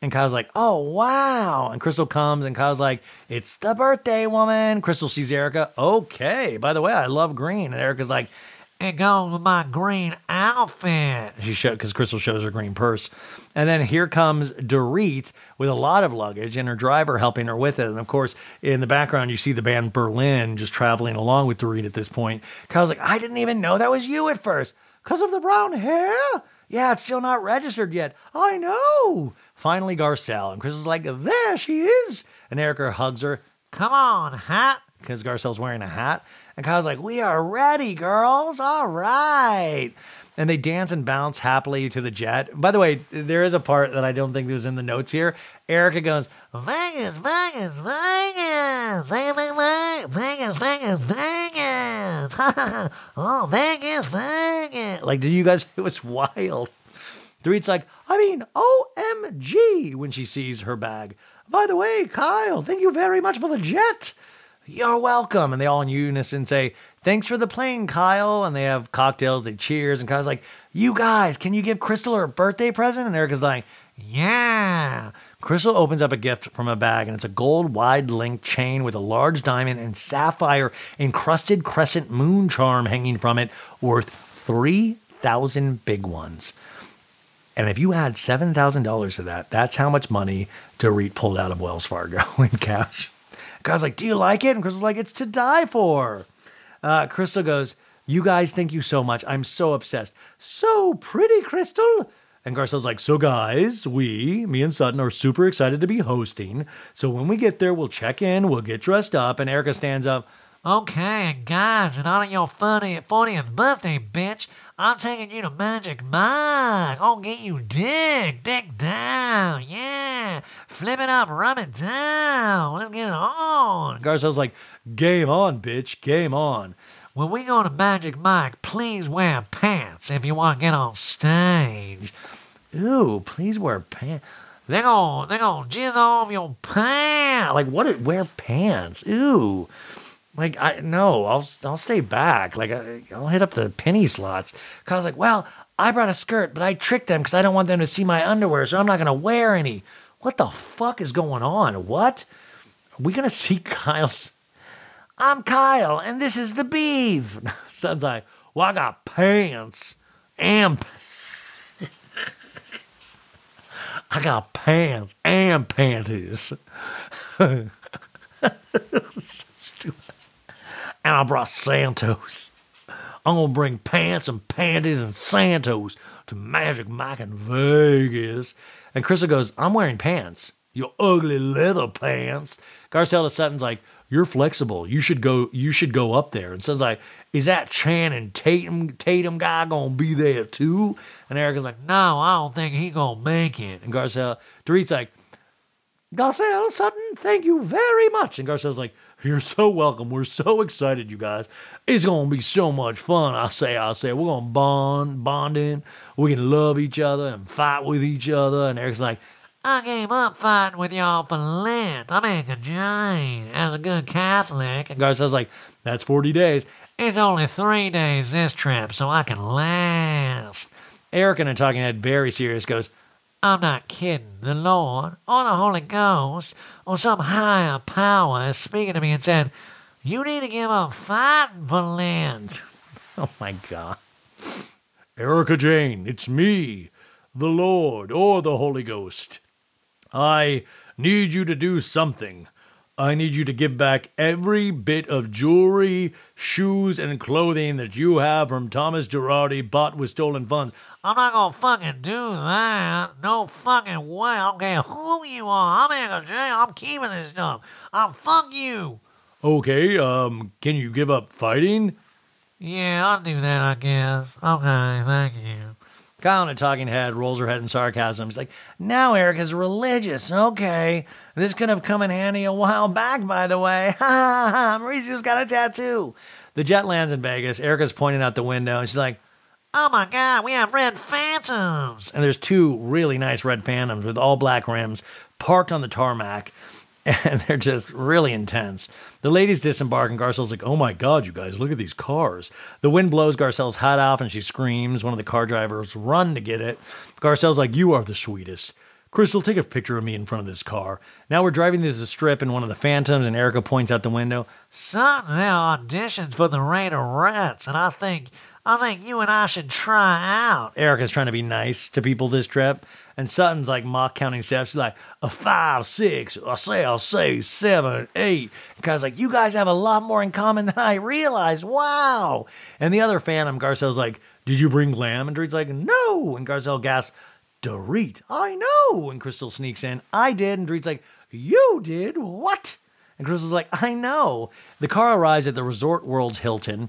And Kyle's like, oh, wow. And Crystal comes, and Kyle's like, it's the birthday woman. Crystal sees Erika. Okay. By the way, I love green. And Erika's like, It goes with my green outfit. she showed because Crystal shows her green purse. And then here comes Dorit with a lot of luggage and her driver helping her with it. And of course, in the background, you see the band Berlin just traveling along with Dorit at this point. Kyle's like, I didn't even know that was you at first. Because of the brown hair? Yeah, it's still not registered yet. I know. Finally, Garcelle. And Chris is like, There she is. And Erika hugs her. Come on, hat. Because Garcelle's wearing a hat. And Kyle's like, We are ready, girls. All right. And they dance and bounce happily to the jet. By the way, there is a part that I don't think was in the notes here. Erika goes, Vegas, Vegas, Vegas, Vegas, Vegas, Vegas, Vegas. oh, Vegas, Vegas. Like, did you guys? It was wild. Dorit's like, I mean, OMG, when she sees her bag. By the way, Kyle, thank you very much for the jet. You're welcome. And they all in unison say, Thanks for the plane, Kyle. And they have cocktails, they cheers. And Kyle's like, You guys, can you give Crystal her birthday present? And Erika's like, Yeah. Crystal opens up a gift from a bag, and it's a gold wide link chain with a large diamond and sapphire encrusted crescent moon charm hanging from it, worth 3,000 big ones. And if you add $7,000 to that, that's how much money Dorit pulled out of Wells Fargo in cash. Guy's like, Do you like it? And Crystal's like, It's to die for. Uh, Crystal goes, You guys, thank you so much. I'm so obsessed. So pretty, Crystal. And Garcelle's like, So, guys, we, me and Sutton, are super excited to be hosting. So, when we get there, we'll check in, we'll get dressed up. And Erika stands up. Okay, guys, honor of your 40th, 40th birthday, bitch, I'm taking you to Magic Mike. I'll get you dick, dick down, yeah. Flip it up, rub it down. Let's get it on. Garcelle's like, Game on, bitch, game on. When we go to Magic Mike, please wear pants if you want to get on stage. Ooh, please wear pants. They're gonna, they're gonna jizz off your pants. Like, what? Wear pants? Ooh. Like, I no, I'll I'll stay back. Like, I, I'll hit up the penny slots. Cause like, well, I brought a skirt, but I tricked them because I don't want them to see my underwear, so I'm not gonna wear any. What the fuck is going on? What? Are we gonna see Kyle's? I'm Kyle, and this is the beef. Son's like, well, I got pants and I got pants and panties. And I brought Santos. I'm gonna bring pants and panties and Santos to Magic Mike in Vegas. And Crystal goes, I'm wearing pants. You ugly leather pants. Garcelle to Sutton's like, You're flexible. You should go you should go up there. And Sutton's like, Is that Channing Tatum Tatum guy gonna be there too? And Erika's like, No, I don't think he gonna make it. and Garcelle, Dorit's like, Garcelle, Sutton, thank you very much. And Garcelle's like, You're so welcome. We're so excited, you guys. It's gonna be so much fun. I say, I say, we're gonna bond, bonding. We can love each other and fight with each other. And Eric's like, I gave up fighting with y'all for Lent. I'm a Jane as a good Catholic. and Garcelle's like, That's 40 days. It's only three days this trip, so I can last. Eric and I talking head, very serious, goes, I'm not kidding. The Lord, or the Holy Ghost, or some higher power is speaking to me and said, You need to give up fighting for Lent. Oh my God. Erika Jayne, it's me, the Lord, or the Holy Ghost. I need you to do something. I need you to give back every bit of jewelry, shoes, and clothing that you have from Thomas Girardi bought with stolen funds. I'm not gonna fucking do that. No fucking way. I don't care who you are. I'm in a jail. I'm keeping this stuff. I'll fuck you. Okay, um, can you give up fighting? Yeah, I'll do that, I guess. Okay, thank you. Kyle in a talking head rolls her head in sarcasm. He's like, now Erika's religious. Okay. This could have come in handy a while back, by the way. Ha ha ha. Mauricio's got a tattoo. The jet lands in Vegas. Erika's pointing out the window and she's like, Oh my god, we have red phantoms. and there's two really nice red phantoms with all black rims parked on the tarmac. And they're just really intense. The ladies disembark, and Garcelle's like, Oh my God, you guys, look at these cars. The wind blows Garcelle's hat off, and she screams. One of the car drivers run to get it. Garcelle's like, You are the sweetest. Crystal, take a picture of me in front of this car. Now we're driving through the strip in one of the Phantoms, and Erika points out the window. Something are auditions for the Raiderettes, and I think I think you and I should try out. Erika's trying to be nice to people this trip, and Sutton's like mock counting steps. She's like a five, six, I say, I'll say seven, eight. And Kyle's like, you guys have a lot more in common than I realized. Wow. And the other Phantom, um, Garcelle's like, did you bring lamb? And Dorit's like, no. And Garcelle gasps, Dorit, I know. And Crystal sneaks in, I did. And Dorit's like, you did? What? And Crystal's like, I know. The car arrives at the Resort World's Hilton,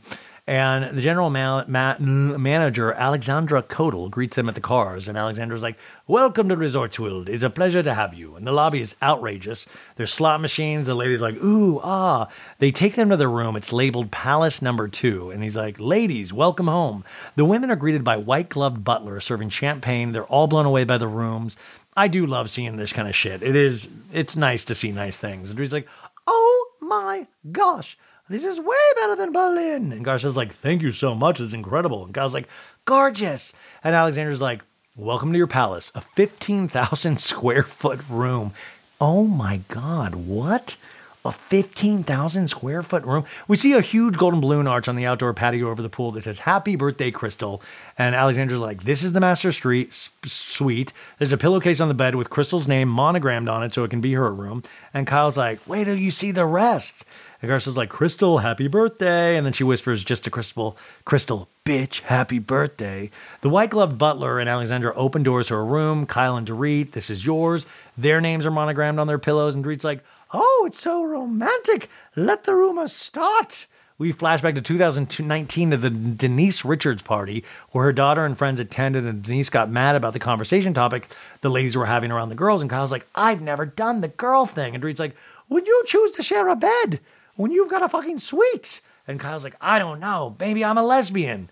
and the general ma- ma- manager, Alexandra Kodal, greets them at the cars. And Alexandra's like, Welcome to Resorts World. It's a pleasure to have you. And the lobby is outrageous. There's slot machines. The lady's like, Ooh, ah. They take them to their room. It's labeled Palace Number Two. And he's like, Ladies, welcome home. The women are greeted by white gloved butlers serving champagne. They're all blown away by the rooms. I do love seeing this kind of shit. It is, it's nice to see nice things. And he's like, Oh my gosh, this is way better than Berlin. And Garcia's like, thank you so much. It's incredible. And Kyle's like, gorgeous. And Alexander's like, welcome to your palace, a 15,000 square foot room. Oh my God, what? A 15,000 square foot room. We see a huge golden balloon arch on the outdoor patio over the pool that says Happy Birthday Crystal. And Alexander's like, This is the master street suite. There's a pillowcase on the bed with Crystal's name monogrammed on it so it can be her room. And Kyle's like, Wait till you see the rest. And Garcelle's like, Crystal, happy birthday. And then she whispers just to Crystal, Crystal, bitch, happy birthday. The white gloved butler and Alexandra open doors to her room. Kyle and Dorit, this is yours. Their names are monogrammed on their pillows. And Dorit's like, Oh, it's so romantic. Let the rumors start. We flash back to 2019 to the Denise Richards party, where her daughter and friends attended, and Denise got mad about the conversation topic the ladies were having around the girls. And Kyle's like, I've never done the girl thing. And Dorit's like, Would you choose to share a bed when you've got a fucking suite? And Kyle's like, I don't know. Maybe I'm a lesbian.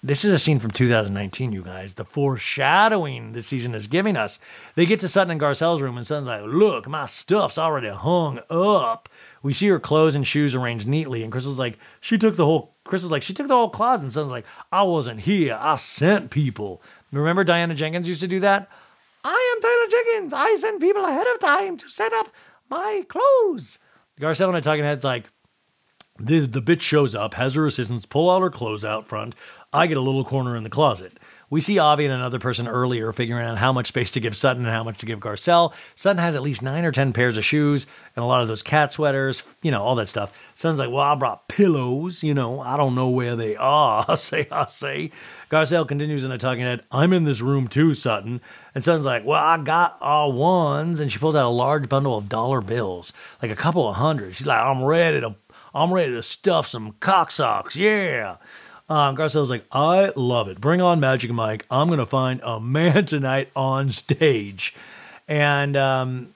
This is a scene from 2019, you guys. The foreshadowing this season is giving us. They get to Sutton and Garcelle's room, and Sutton's like, Look, my stuff's already hung up. We see her clothes and shoes arranged neatly, and Crystal's like, She took the whole. Crystal's like, She took the whole closet, and Sutton's like, I wasn't here. I sent people. Remember Diana Jenkins used to do that? I am Diana Jenkins. I send people ahead of time to set up my clothes. Garcelle and a talking head's like, the, the bitch shows up, has her assistants pull out her clothes out front. I get a little corner in the closet. We see Avi and another person earlier figuring out how much space to give Sutton and how much to give Garcelle. Sutton has at least nine or ten pairs of shoes and a lot of those cat sweaters, you know, all that stuff. Sutton's like, well, I brought pillows, you know, I don't know where they are. I say, I say. Garcelle continues in a talking head, I'm in this room too, Sutton. And Sutton's like, well, I got all ones. And she pulls out a large bundle of dollar bills, like a couple of hundred. She's like, I'm ready to I'm ready to stuff some cock socks. Yeah. Um, Garcelle's like, I love it. Bring on Magic Mike. I'm going to find a man tonight on stage. And um,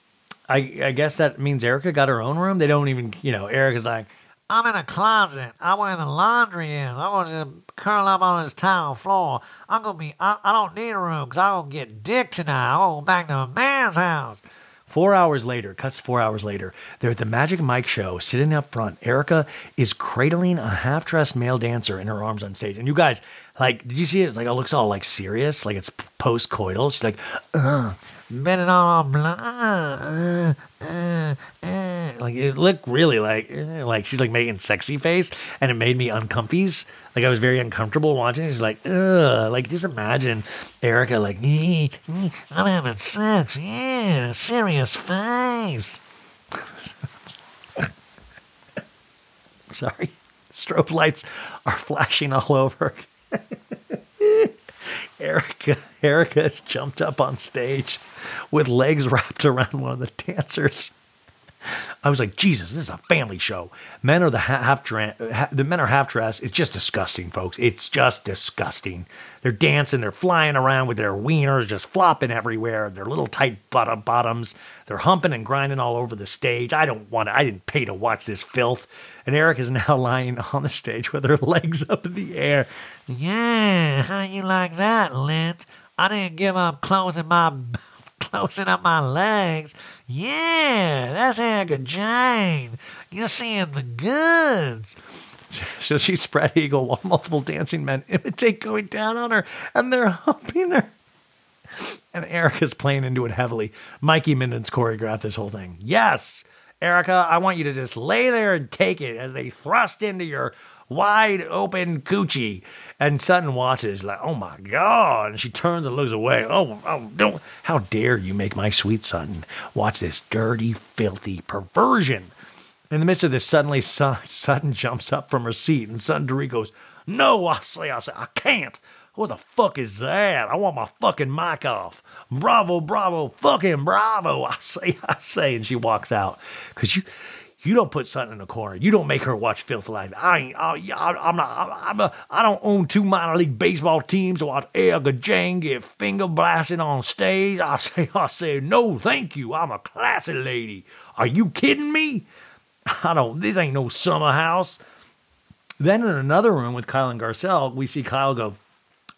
I, I guess that means Erika got her own room. They don't even, you know, Erika's like, I'm in a closet. I'm where the laundry is. I'm going to curl up on this tile floor. I'm going to be, I, I don't need a room because I'm going to get dick tonight. I'm going back to a man's house. Four hours later, cuts four hours later, they're at the Magic Mike show, sitting up front. Erika is cradling a half dressed male dancer in her arms on stage. And you guys, like, did you see it? It's like, it looks all like serious, like it's post coital. She's like, uh. Uh, uh, uh. Like it looked really like eh, like she's like making sexy face and it made me uncomfies like i was very uncomfortable watching she's like ugh like just imagine erika like I'm having sex. Yeah, serious face. Sorry. Strobe lights are flashing all over. Erika, Erika has jumped up on stage with legs wrapped around one of the dancers. I was like, Jesus, this is a family show. Men are the half. The men are half dressed. It's just disgusting, folks. It's just disgusting. They're dancing. They're flying around with their wieners just flopping everywhere. Their little tight bottom bottoms. They're humping and grinding all over the stage. I don't want. To, I didn't pay to watch this filth. And Eric is now lying on the stage with her legs up in the air. Yeah, how you like that, Lent? I didn't give up closing my closing up my legs. Yeah, that's Erika Jayne. You're seeing the goods. So she spread eagle while multiple dancing men imitate going down on her, and they're humping her. And Erika's playing into it heavily. Mikey Minden's choreographed this whole thing. Yes, Erika, I want you to just lay there and take it as they thrust into your wide open coochie. And Sutton watches like, oh my God. And she turns and looks away. Oh, oh, don't, how dare you make my sweet Sutton watch this dirty, filthy perversion. In the midst of this, suddenly Su- Sutton jumps up from her seat and Sutton goes, no, I say, I say, I can't. What the fuck is that? I want my fucking mic off. Bravo, bravo, fucking bravo. I say, I say. And she walks out. Because you, you don't put something in the corner. You don't make her watch filth like. I ain't. I, I'm not. I'm a, I don't own two minor league baseball teams to watch Erika Jayne get finger blasted on stage. I say. I say no, thank you. I'm a classy lady. Are you kidding me? I don't. This ain't no summer house. Then in another room with Kyle and Garcelle, we see Kyle go.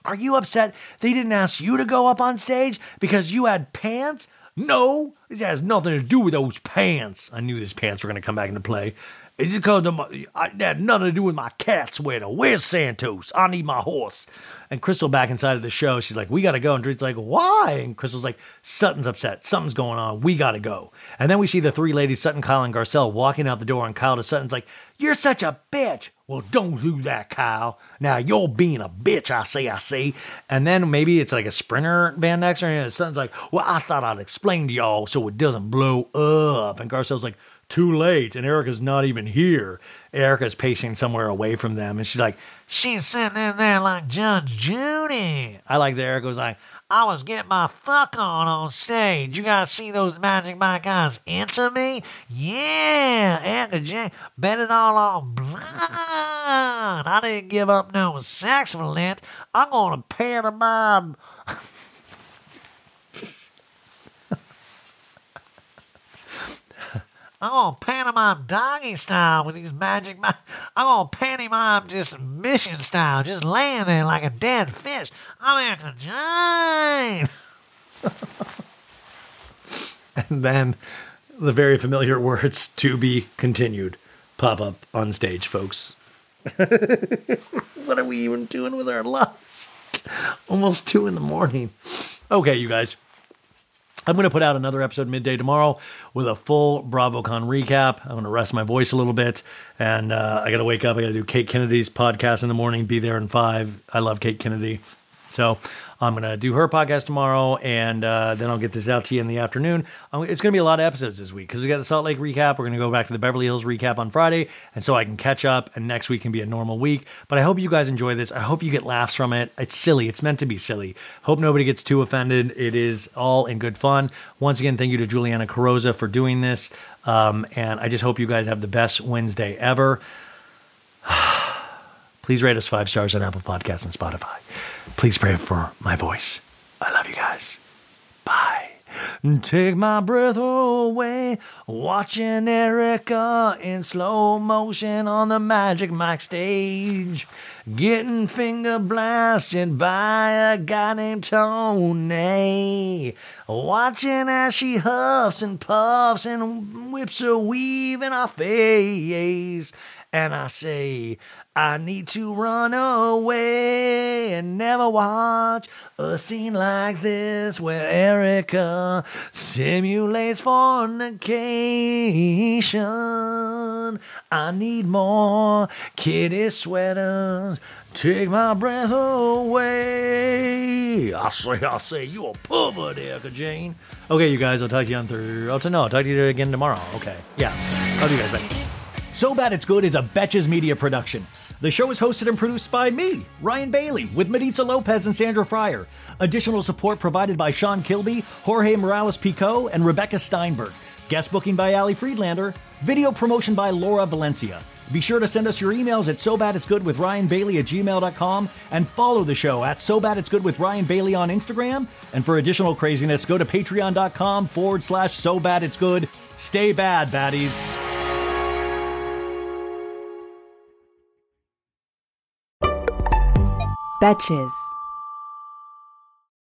Are you upset they didn't ask you to go up on stage because you had pants? No, this has nothing to do with those pants. I knew these pants were going to come back into play. Is it because my, I, that had nothing to do with my cat sweater? Where's Santos? I need my horse. And Crystal back inside of the show, she's like, we got to go. And Dre's like, why? And Crystal's like, Sutton's upset. Something's going on. We got to go. And then we see the three ladies, Sutton, Kyle, and Garcelle, walking out the door. And Kyle to Sutton's like, you're such a bitch. Well, don't do that, Kyle. Now you're being a bitch, I say, I see. And then maybe it's like a sprinter band next or Sutton's like, well, I thought I'd explain to y'all so it doesn't blow up. And Garcelle's like, too late. And Erika's not even here. Erika's pacing somewhere away from them. And she's like, She's sitting in there like Judge Judy. I like that Erika was like, I was getting my fuck on on stage. You guys see those Magic Mike guys into me? Yeah, Erika Jayne bet it all on blonde. I didn't give up no sex for Lent. I'm gonna pantomime. I'm gonna pantomime doggy style with these magic. Mi- I'm gonna pantomime just mission style, just laying there like a dead fish. I'm Erika Jayne. and then the very familiar words to be continued pop up on stage, folks. what are we even doing with our lives? Almost two in the morning. Okay, you guys. I'm going to put out another episode midday tomorrow with a full BravoCon recap. I'm going to rest my voice a little bit, and uh, I got to wake up. I got to do Kate Kennedy's podcast in the morning. Be there in five. I love Kate Kennedy, so I'm going to do her podcast tomorrow, and uh, then I'll get this out to you in the afternoon. Um, it's going to be a lot of episodes this week because we got the Salt Lake recap. We're going to go back to the Beverly Hills recap on Friday, and so I can catch up, and next week can be a normal week. But I hope you guys enjoy this. I hope you get laughs from it. It's silly. It's meant to be silly. Hope nobody gets too offended. It is all in good fun. Once again, thank you to Juliana Carozza for doing this, um, and I just hope you guys have the best Wednesday ever. Please rate us five stars on Apple Podcasts and Spotify. Please pray for my voice. I love you guys. Bye. Take my breath away, watching Erika in slow motion on the Magic Mike stage, getting finger blasted by a guy named Tony, watching as she huffs and puffs and whips her weave in our face, and I say, I need to run away and never watch a scene like this where Erika simulates fornication. I need more kitty sweaters. Take my breath away. I say, I say, you a pervert, Erika Jayne. Okay, you guys, I'll talk to you on Thursday. Oh, no, I'll talk to you again tomorrow. Okay, yeah. I'll do you guys later. So Bad It's Good is a Betches Media production. The show is hosted and produced by me, Ryan Bailey, with Maritza Lopez and Sandra Fryer. Additional support provided by Sean Kilby, Jorge Morales Pico, and Rebecca Steinberg. Guest booking by Ali Friedlander. Video promotion by Laura Valencia. Be sure to send us your emails at so bad it's good with Ryan Bailey at gmail.com and follow the show at so bad it's good with Ryan Bailey on Instagram. And for additional craziness, go to patreon.com forward slash so bad it's good. Stay bad, baddies. Betches.